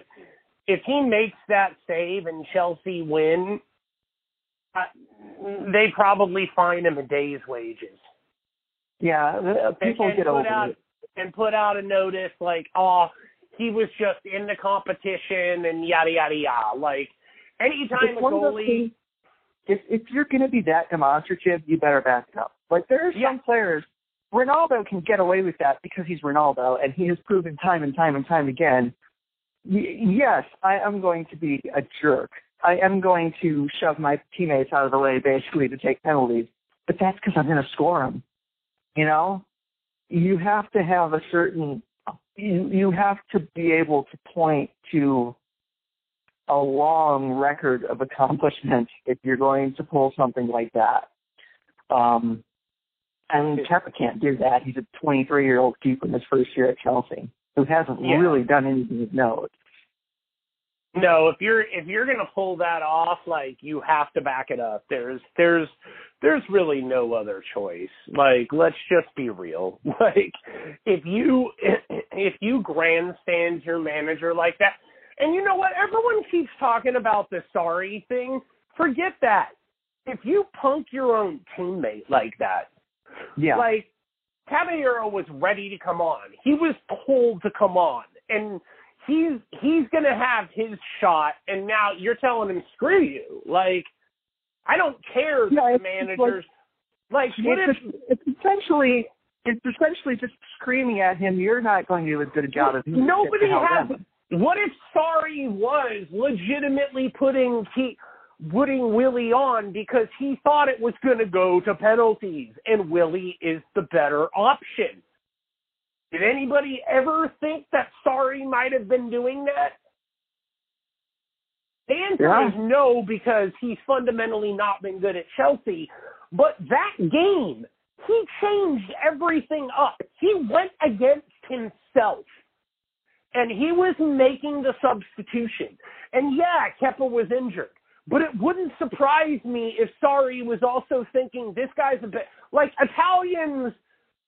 if he makes that save and Chelsea win, uh, they probably fine him a day's wages. Yeah, uh, people and get put over out, it. and put out a notice like, oh, he was just in the competition and yada yada yada. Like anytime It's a one of those goalie, If if you're going to be that demonstrative, you better back it up. Like there are some Yeah. players, Ronaldo can get away with that because he's Ronaldo, and he has proven time and time and time again. Y- yes, I am going to be a jerk. I am going to shove my teammates out of the way, basically, to take penalties. But that's because I'm going to score them. You know, you have to have a certain. You you have to be able to point to a long record of accomplishment if you're going to pull something like that. Um, and Kepa can't do that. He's a 23 year old keeper in his first year at Chelsea who hasn't Yeah. really done anything of note. No, if you're if you're gonna pull that off, like you have to back it up. There's there's there's really no other choice. Like let's just be real. Like if you if you grandstand your manager like that, and you know what, everyone keeps talking about the Sarri thing. Forget that. If you punk your own teammate like that, Yeah. like Caballero was ready to come on. He was told to come on, and he's he's gonna have his shot. And now you're telling him screw you. Like I don't care Yeah, the it's managers. Like, what if it's, it's essentially it's essentially just screaming at him. You're not going to do as good a job as nobody Get the hell has? down. What if Sarri was legitimately putting he putting Willie on because he thought it was going to go to penalties, and Willie is the better option? Did anybody ever think that Sarri might have been doing that? The answer Yeah. is no because he's fundamentally not been good at Chelsea. But that game, he changed everything up. He went against himself. And he was making the substitution. And yeah, Kepa was injured. But it wouldn't surprise me if Sarri was also thinking this guy's a bit like Italians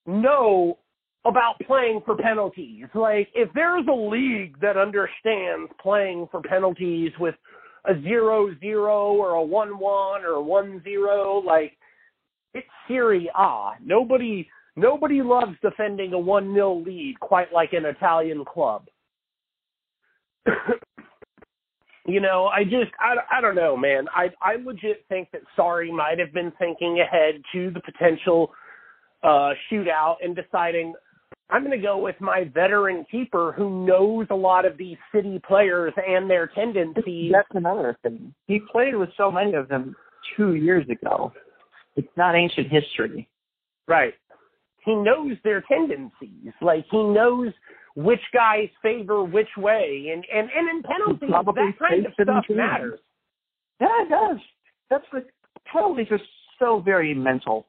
know about playing for penalties. Like if there's a league that understands playing for penalties with a zero zero or a one one or a one zero, like it's Serie A. Nobody nobody loves defending a one 0 lead quite like an Italian club. you know, I just I, I don't know, man. I I legit think that Sarri might have been thinking ahead to the potential uh shootout and deciding I'm going to go with my veteran keeper who knows a lot of these city players and their tendencies. That's another thing. He played with so many of them two years ago. It's not ancient history. Right. He knows their tendencies. Like he knows which guys favor which way, and and and in penalties, that kind of stuff matters. Yeah, it does. That's the penalties are so very mental,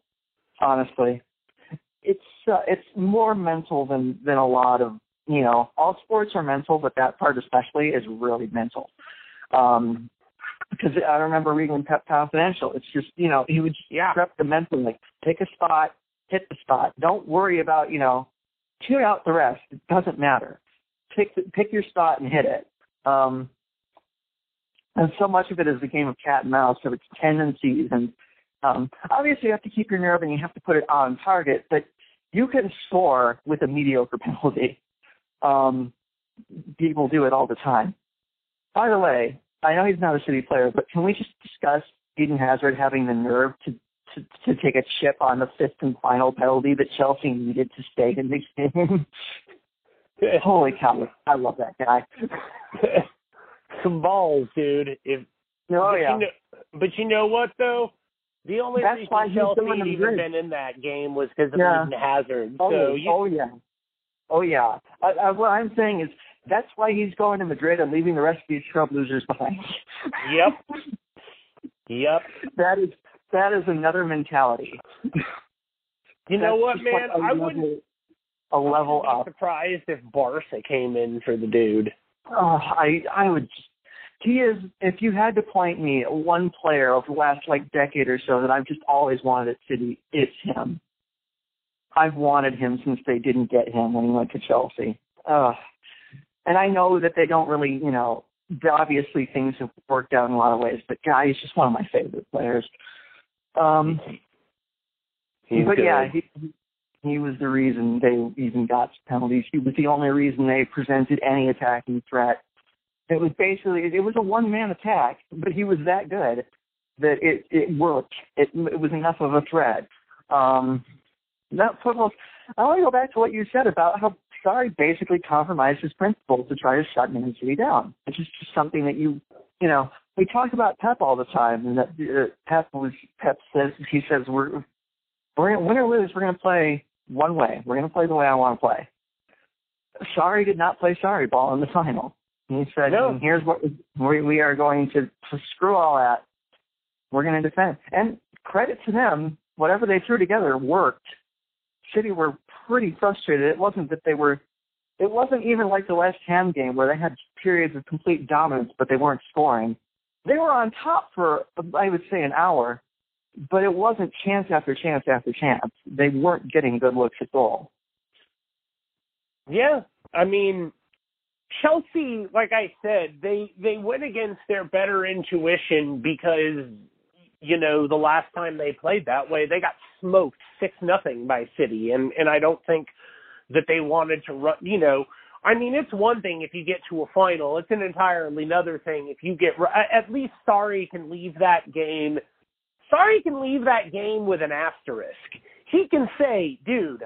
honestly. it's uh, it's more mental than than a lot of you know all sports are mental, but that part especially is really mental. Um, because I remember reading Pep Confidential. It's just you know he would yeah. prep the mental like pick a spot, hit the spot. Don't worry about you know tune out the rest. It doesn't matter. Pick pick your spot and hit it. Um, and so much of it is a game of cat and mouse of its tendencies and um, obviously you have to keep your nerve and you have to put it on target, but you can score with a mediocre penalty. Um, people do it all the time. By the way, I know he's not a city player, but can we just discuss Eden Hazard having the nerve to, to to take a chip on the fifth and final penalty that Chelsea needed to stay in the game? Holy cow! I love that guy. Some balls, dude. If oh but yeah. You know, but you know what though? The only That's reason Chelsea had even good. been in that game was because of Yeah. Eden Hazard. Oh, so you, oh yeah, oh yeah. I, I, what I'm saying is that's why he's going to Madrid and leaving the rest of these scrub losers behind. Yep. Yep. that is that is another mentality. You know what, man? like I wouldn't a level be up. surprised if Barca came in for the dude. Oh, I I would. He is. If you had to point me one player of the last like decade or so that I've just always wanted at City, it's him. I've wanted him since they didn't get him when he went to Chelsea. Uh, and I know that they don't really, you know, obviously things have worked out in a lot of ways, but guy, he's just one of my favorite players. Um, He's but good. yeah, he he was the reason they even got penalties. He was the only reason they presented any attacking threat. It was basically it was a one man attack, but he was that good that it it worked. It it was enough of a threat. Um, that football. I want to go back to what you said about how Sarri basically compromised his principles to try to shut Man City down. It's just, just something that you you know we talk about Pep all the time, and that uh, Pep was Pep says he says we're we're gonna, win or lose, we're going to play one way. We're going to play the way I want to play. Sarri did not play Sarri ball in the final. He said, No. "Here's what we, we are going to, to screw all that. We're going to defend." And credit to them, whatever they threw together worked. City were pretty frustrated. It wasn't that they were. It wasn't even like the West Ham game where they had periods of complete dominance, but they weren't scoring. They were on top for, I would say, an hour, but it wasn't chance after chance after chance. They weren't getting good looks at all. Yeah, I mean, Chelsea, like I said, they they went against their better intuition because you know the last time they played that way, they got smoked six nothing by City, and and I don't think that they wanted to run. You know, I mean, it's one thing if you get to a final; it's an entirely another thing if you get. At least Sarri can leave that game. Sarri can leave that game with an asterisk. He can say, "Dude,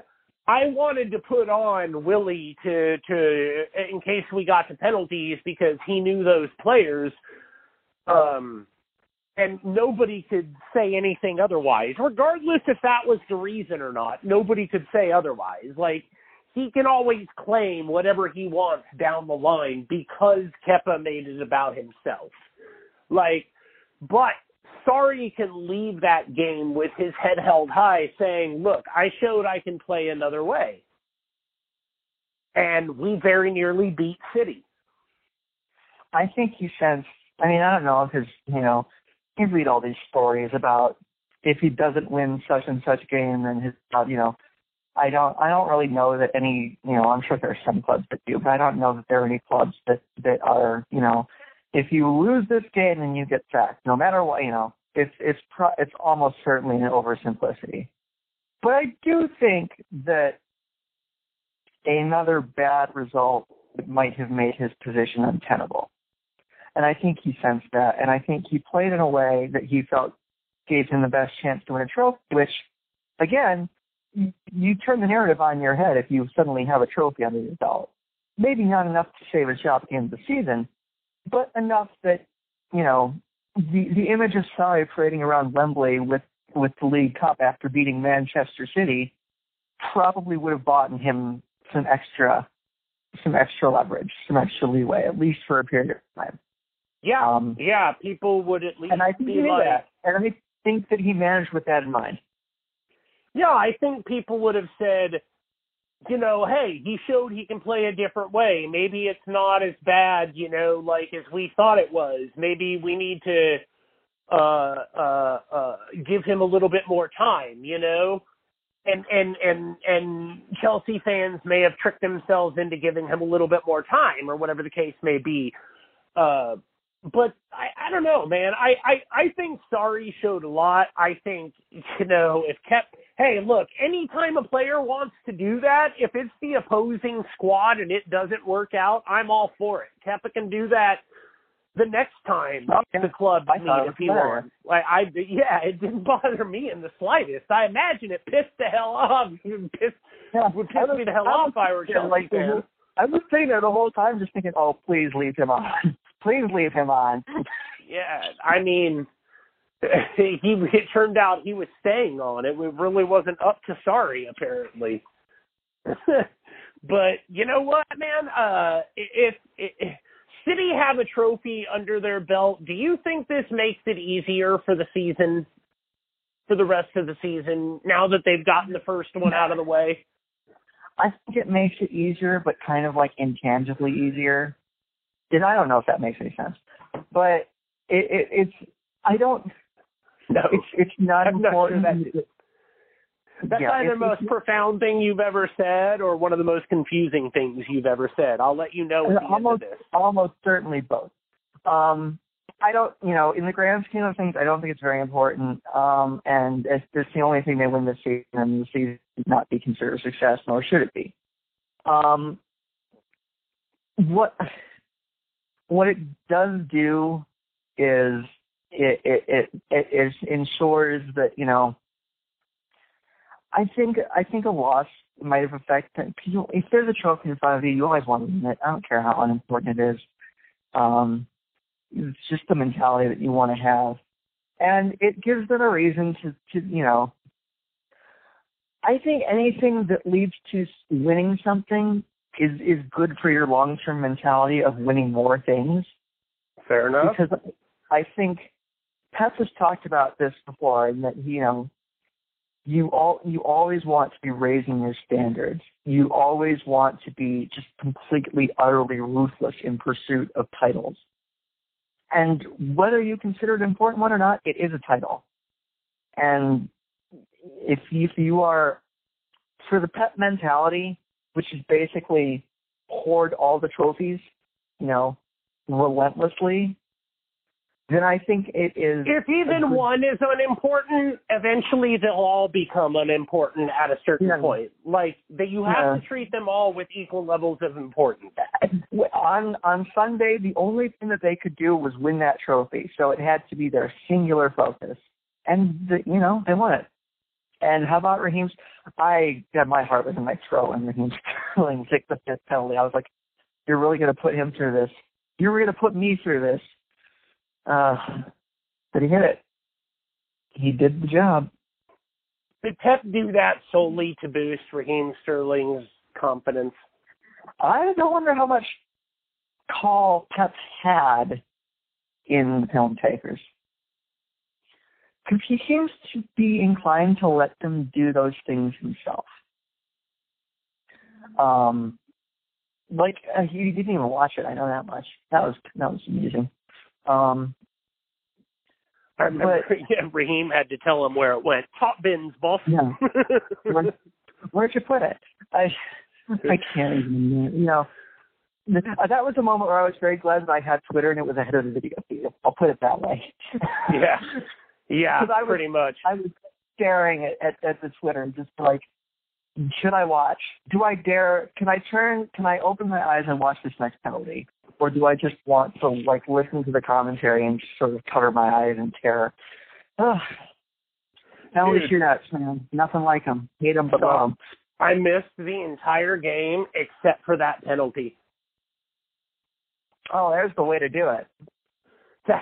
I wanted to put on Willie to to in case we got to penalties because he knew those players, um, and nobody could say anything otherwise, regardless if that was the reason or not. Nobody could say otherwise. Like he can always claim whatever he wants down the line because Kepa made it about himself. Like, but Sarri can leave that game with his head held high, saying, "Look, I showed I can play another way." And we very nearly beat City. I think he sensed. I mean, I don't know because you know you read all these stories about if he doesn't win such and such game, then his uh, you know. I don't. I don't really know that any. You know, I'm sure there are some clubs that do, but I don't know that there are any clubs that that are. You know, if you lose this game, then you get sacked, no matter what. You know, it's it's pro, it's almost certainly an oversimplicity. But I do think that another bad result might have made his position untenable. And I think he sensed that. And I think he played in a way that he felt gave him the best chance to win a trophy, which, again, you, you turn the narrative on your head if you suddenly have a trophy under your belt. Maybe not enough to save a job at the end of the season, but enough that, you know, the, the image of Sarri parading around Wembley with, with the League Cup after beating Manchester City probably would have bought him some extra some extra leverage, some extra leeway, at least for a period of time. Yeah, Um, yeah. People would at least and I think be like, that. And I think that he managed with that in mind. Yeah, I think people would have said, you know, hey, he showed he can play a different way. Maybe it's not as bad, you know, like as we thought it was. Maybe we need to uh uh uh give him a little bit more time, you know. And and and and Chelsea fans may have tricked themselves into giving him a little bit more time or whatever the case may be. Uh but I, I don't know, man. I, I, I think Sarri showed a lot. I think, you know, if kept, hey, look, anytime a player wants to do that, if it's the opposing squad and it doesn't work out, I'm all for it. Kepa can do that the next time oh, Okay. the club I meet if he wants. Like I, yeah, it didn't bother me in the slightest. I imagine it pissed the hell off. It would piss, Yeah, would piss was- me the hell I off if I were Chelsea like, fan. I was sitting there the whole time just thinking, oh, please leave him on. please leave him on. Yeah, I mean, he it turned out he was staying on. It really wasn't up to Sarri, apparently. but you know what, man? Uh, if, if, if City have a trophy under their belt, do you think this makes it easier for the season, for the rest of the season, now that they've gotten the first one out of the way? I think it makes it easier, but kind of like intangibly easier. And I don't know if that makes any sense, but it, it, it's I don't. No, It's it's not I'm not sure important. that's yeah, either the most profound thing you've ever said or one of the most confusing things you've ever said. I'll let you know at the almost end of this. almost certainly both. Um, I don't, you know, in the grand scheme of things, I don't think it's very important. Um, and it's, it's the only thing they win this season, and the season should not be considered a success, nor should it be. Um, what what it does do is it it it, it, it ensures that you know. I think I think a loss might have affected people. If there's a trophy in front of you, you always want to win it. I don't care how unimportant it is. Um, it's just the mentality that you want to have, and it gives them a reason to, to you know. I think anything that leads to winning something is is good for your long term mentality of winning more things Fair enough. because I think Pep has talked about this before, and that you know, you all you always want to be raising your standards. You always want to be just completely, utterly ruthless in pursuit of titles. And whether you consider it an important one or not, it is a title. And if if you are for the Pep mentality, which is basically hoard all the trophies, you know, relentlessly, then I think it is. If even good- one is unimportant, eventually they'll all become unimportant at a certain Yeah. point. Like that, you have Yeah. to treat them all with equal levels of importance. on on Sunday, the only thing that they could do was win that trophy, so it had to be their singular focus, and the, you know they won it. And how about Raheem's? I got my heart was in my throat when Raheem Sterling took the fifth penalty. I was like, "You're really going to put him through this? You're going to put me through this?" Uh, but he hit it. He did the job. Did Pep do that solely to boost Raheem Sterling's confidence? I don't wonder how much call Pep had in the penalty takers. Because he seems to be inclined to let them do those things himself. Um, like uh, he didn't even watch it. I know that much. That was that was amusing. Um, I remember yeah, Raheem had to tell him where it went. Top bins, boss. Yeah. Where- where'd you put it? I I can't even. You know, th- that was a moment where I was very glad that I had Twitter and it was ahead of the video feed. I'll put it that way. yeah. Yeah, I was- pretty much. I was staring at, at, at the Twitter and just like, should I watch? Do I dare? Can I turn? Can I open my eyes and watch this next penalty, or do I just want to like listen to the commentary and just sort of cover my eyes in terror? Ugh. Dude. shootouts, man. Nothing like them. Hate them, but love. I missed the entire game except for that penalty. Oh, there's the way to do it.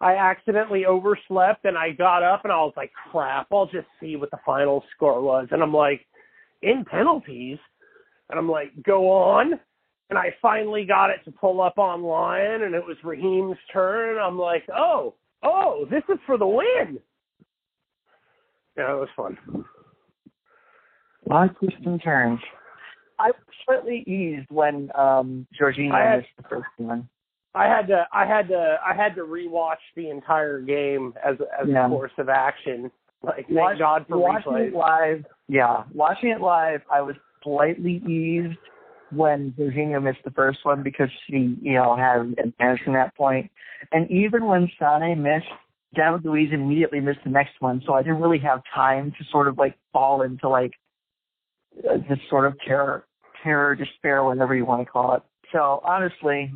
I accidentally overslept and I got up and I was like, crap, I'll just see what the final score was. And I'm like, in penalties? And I'm like, go on. And I finally got it to pull up online and it was Raheem's turn. I'm like, oh, oh, this is for the win. Yeah, it was fun. A lot of twists and turns. I was slightly eased when um Jorginho I had- missed the first one. I had to, I had to, I had to rewatch the entire game as as Yeah. a course of action. Like, thank Watch- God for watching replays. it live, yeah, watching it live, I was slightly eased when Jorginho missed the first one because he, you know, had an advantage from that point. And even when Sane missed, David Luiz immediately missed the next one, so I didn't really have time to sort of like fall into like uh, this sort of terror, terror, despair, whatever you want to call it. So honestly,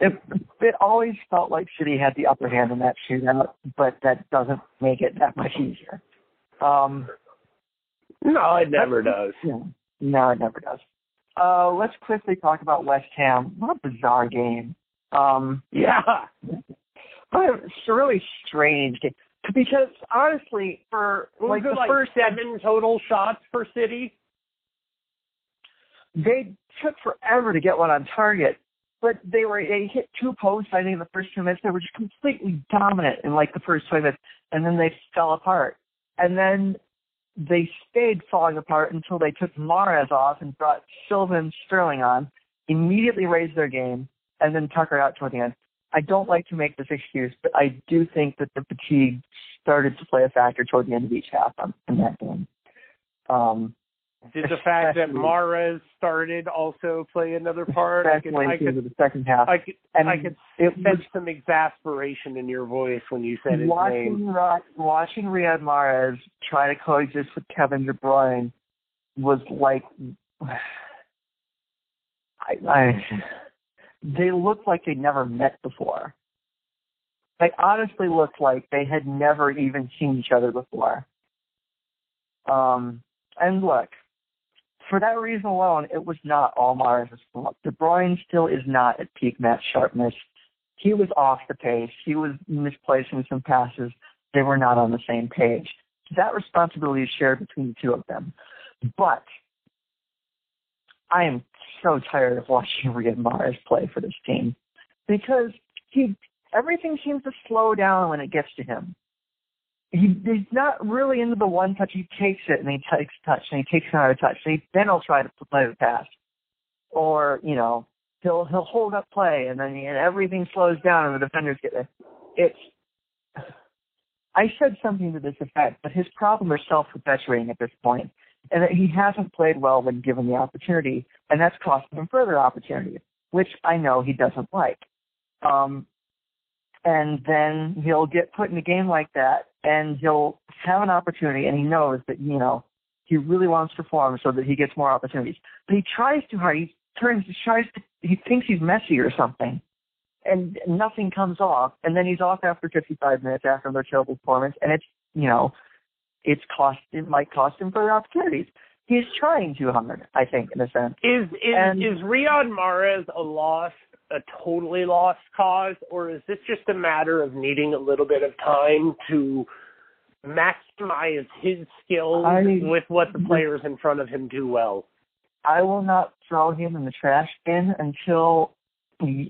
it it always felt like City had the upper hand in that shootout, but that doesn't make it that much easier. Um, No, it never does. yeah, no, it never does. Uh, let's quickly talk about West Ham. What a bizarre game. Um, Yeah. but it's a really strange game because honestly, for like the like first seven total shots for City? they took forever to get one on target, but they were they hit two posts. I think in the first two minutes they were just completely dominant in like the first twenty minutes, and then they fell apart. And then they stayed falling apart until they took Mahrez off and brought Sylvan Sterling on. Immediately raised their game, and then Tucker out toward the end. I don't like to make this excuse, but I do think that the fatigue started to play a factor toward the end of each half on, in that game. Um, Did the fact that Mahrez started also play another part? I could, I could, the second half. I could, and I could it sense was some exasperation in your voice when you said his watching name. Watching Riyad Mahrez try to coexist with Kevin De Bruyne was like I, I they looked like they'd never met before. They honestly looked like they had never even seen each other before. Um, and look, for that reason alone, it was not all fault. De Bruyne still is not at peak match sharpness. He was off the pace. He was misplacing some passes. They were not on the same page. That responsibility is shared between the two of them. But I am so tired of watching Riyad Mahrez play for this team because he everything seems to slow down when it gets to him. He, he's not really into the one touch. He takes it and he takes touch and he takes another touch. He, then he'll try to play the pass, or you know he'll he'll hold up play and then he, and everything slows down and the defenders get there. It's I said something to this effect, but his problem is self-perpetuating at this point, and that he hasn't played well when given the opportunity, and that's costing him further opportunities, which I know he doesn't like. Um, and then he'll get put in a game like that, and he'll have an opportunity, and he knows that you know he really wants to perform so that he gets more opportunities. But he tries too hard. He turns, he tries to, he thinks he's Messi or something, and nothing comes off. And then he's off after 55 minutes after another terrible performance, and it's you know, it's cost it might cost him further opportunities. He's trying too hard, I think, in a sense. Is is And- is Riyad Mahrez a lost, a totally lost cause, or is this just a matter of needing a little bit of time to maximize his skills I- with what the players in front of him do well? I will not throw him in the trash bin until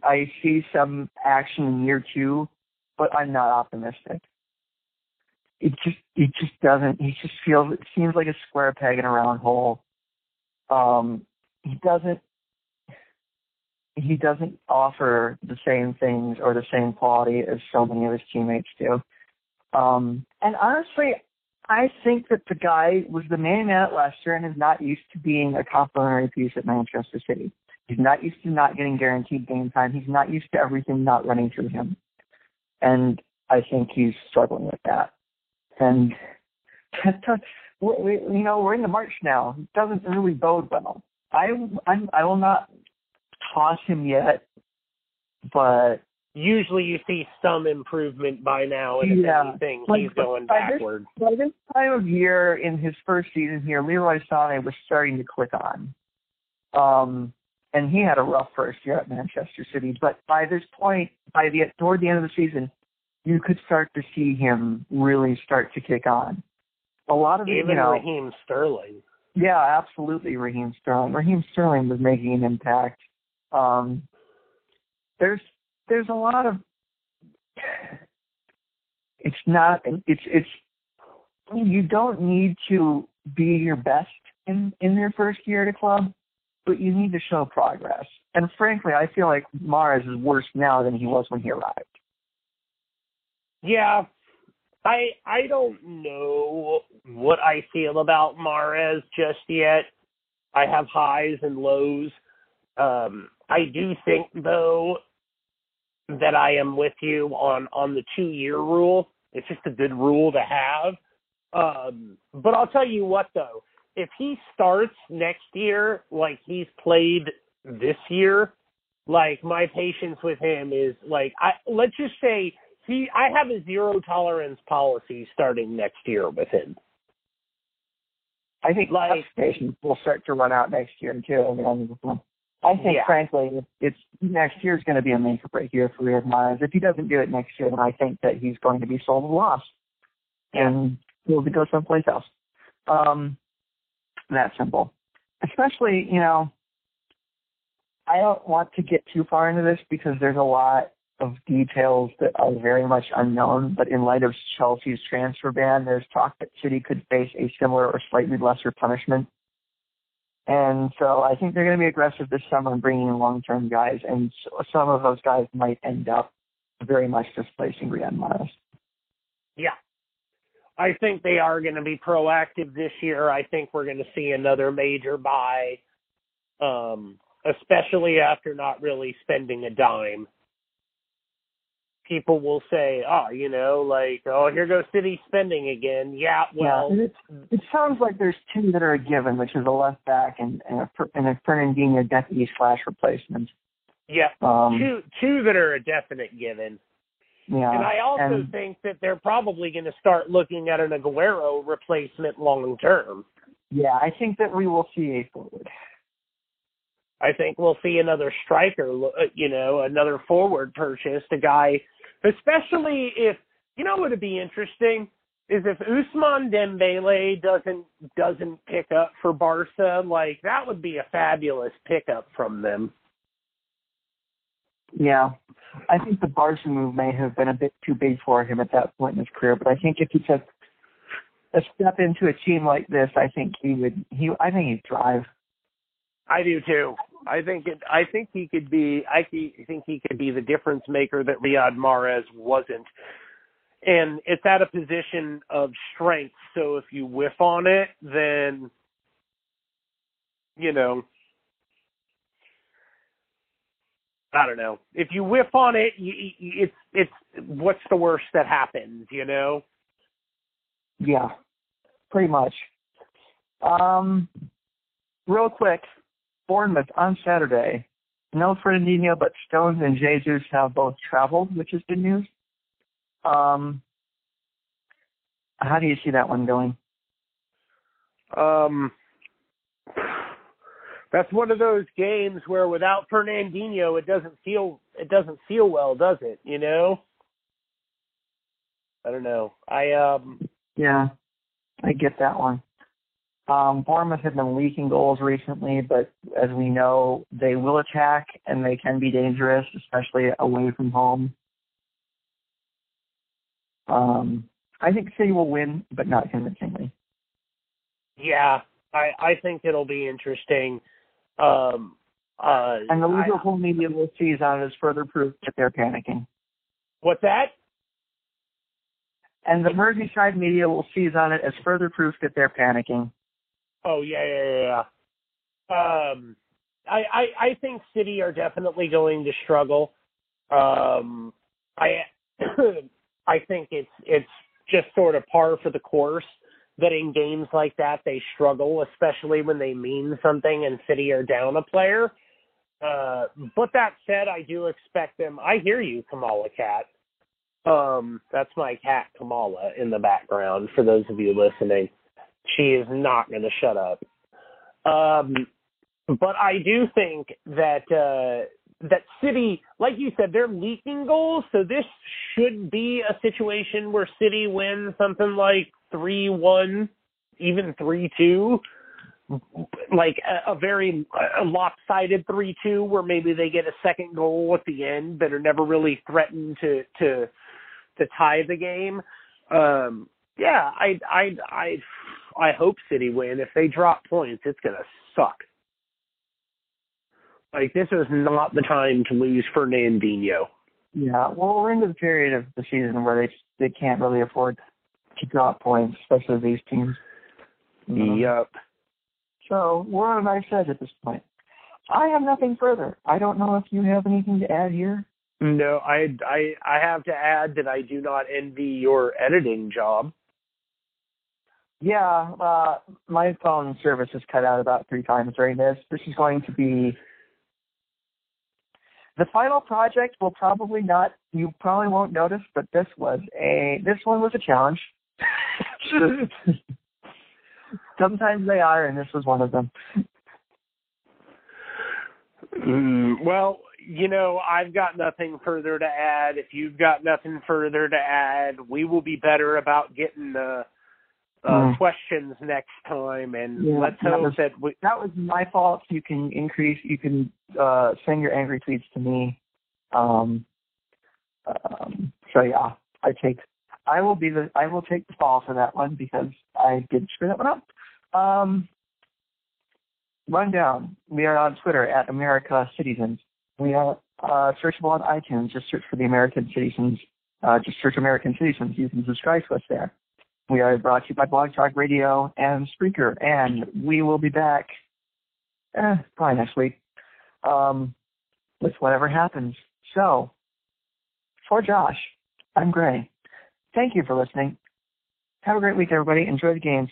I see some action in year two, but I'm not optimistic. It just it just doesn't he just feels it seems like a square peg in a round hole. Um he doesn't he doesn't offer the same things or the same quality as so many of his teammates do. Um and honestly I think that the guy was the main man at Leicester and is not used to being a complimentary piece at Manchester City. He's not used to not getting guaranteed game time. He's not used to everything not running through him. And I think he's struggling with that. And we, you know, we're in the March now. It doesn't really bode well. I I'm, I will not toss him yet, but Usually, you see some improvement by now, and Yeah. anything, But- he's going by this- backward. by this time of year in his first season here, Leroy Sané was starting to click on. Um, and he had a rough first year at Manchester City, but by this point, by the toward the end of the season, you could start to see him really start to kick on. A lot of Even you know, Raheem Sterling. yeah, absolutely, Raheem Sterling. Raheem Sterling was making an impact. Um, there's there's a lot of It's not. It's it's. You don't need to be your best in in your first year at a club, but you need to show progress. And frankly, I feel like Mahrez is worse now than he was when he arrived. Yeah, I I don't know what I feel about Mahrez just yet. I have highs and lows. Um, I do think though that I am with you on on the two year rule. It's just a good rule to have. Um, but I'll tell you what though, if he starts next year like he's played this year, like my patience with him is like I let's just say he I have a zero tolerance policy starting next year with him. I think Like- patience will start to run out next year too. I think, Yeah. frankly, it's next year is going to be a make or break year for Riyad Mahrez. If he doesn't do it next year, then I think that he's going to be sold and lost, and he'll go someplace else. Um, that simple. Especially, you know, I don't want to get too far into this because there's a lot of details that are very much unknown. But in light of Chelsea's transfer ban, there's talk that City could face a similar or slightly lesser punishment. And so I think they're going to be aggressive this summer in bringing in long-term guys, and s- some of those guys might end up very much displacing Riyad. Yeah. I think they are going to be proactive this year. I think we're going to see another major buy, um, especially after not really spending a dime. People will say, oh, you know, like, oh, here goes City spending again. Yeah, well, yeah, it's, it sounds like there's two that are a given, which is a left back and, and a, and a Fernandinho deputy slash replacement. yeah, Um, two two that are a definite given. yeah, And I also and- think that they're probably going to start looking at an Aguero replacement long term. yeah, I think that we will see a forward. I think we'll see another striker, uh, you know, another forward purchase, a guy, especially if you know what would be interesting is if Ousmane Dembele doesn't doesn't pick up for Barca, like that would be a fabulous pickup from them. Yeah, I think the Barca move may have been a bit too big for him at that point in his career, but I think if he took a step into a team like this, I think he would. He, I think he'd thrive. I do too. I think it. I think he could be. I think he could be the difference maker that Riyad Mahrez wasn't, and it's at a position of strength. So if you whiff on it, then you know. I don't know. If you whiff on it, you, you, it's it's what's the worst that happens, you know? Yeah, pretty much. Um, real quick, Bournemouth on Saturday. No Fernandinho, but Stones and Jesus have both traveled, which is good news. Um, how do you see that one going? Um, that's one of those games where without Fernandinho, it doesn't feel it doesn't feel well, does it? You know. I don't know. I um Yeah, I get that one. Um, Bournemouth have been leaking goals recently, but as we know, they will attack and they can be dangerous, especially away from home. Um, I think City will win, but not convincingly. yeah, I I think it'll be interesting. Um uh And the I- Liverpool media will seize on it as further proof that they're panicking. what's that? And the Merseyside media will seize on it as further proof that they're panicking. Oh yeah, yeah, yeah. Um, I, I I think City are definitely going to struggle. Um, I I think it's it's just sort of par for the course that in games like that they struggle, especially when they mean something and City are down a player. Uh, but that said, I do expect them. I hear you, Kamala Cat. Um, that's my cat Kamala in the background. For those of you listening, she is not going to shut up. Um, but I do think that uh, that City, like you said, they're leaking goals. So this should be a situation where City wins something like three one, even three two, like a, a very a lopsided three two, where maybe they get a second goal at the end, but are never really threatened to to to tie the game. Um, yeah, I I I I hope City win. If they drop points, it's gonna suck. Like this is not the time to lose Fernandinho. Yeah, well, we're into the period of the season where they they can't really afford to drop points, especially these teams. Mm-hmm. Yep. So we're on a nice edge at this point. I have nothing further. I don't know if you have anything to add here. No, I I I have to add that I do not envy your editing job. Yeah, uh, my phone service is cut out about three times during this. This is going to be the final project. Will probably not. You probably won't notice, but this was a. This one was a challenge. Sometimes they are, and this was one of them. Mm, well, you know, I've got nothing further to add. If you've got nothing further to add, we will be better about getting the uh, mm. questions next time, and yeah, let's hope was, that we. That was my fault. You can increase. You can uh, send your angry tweets to me. Um, um, so yeah, I take. I will be the. I will take the fall for that one because I did screw that one up. Um, rundown. We are on Twitter at America Citizens. We are uh, searchable on iTunes. Just search for the American Cityzens. Uh, just search American Cityzens. You can subscribe to us there. We are brought to you by Blog Talk Radio and Spreaker, and we will be back eh, probably next week um, with whatever happens. So, for Josh, I'm Grey. Thank you for listening. Have a great week, everybody. Enjoy the games.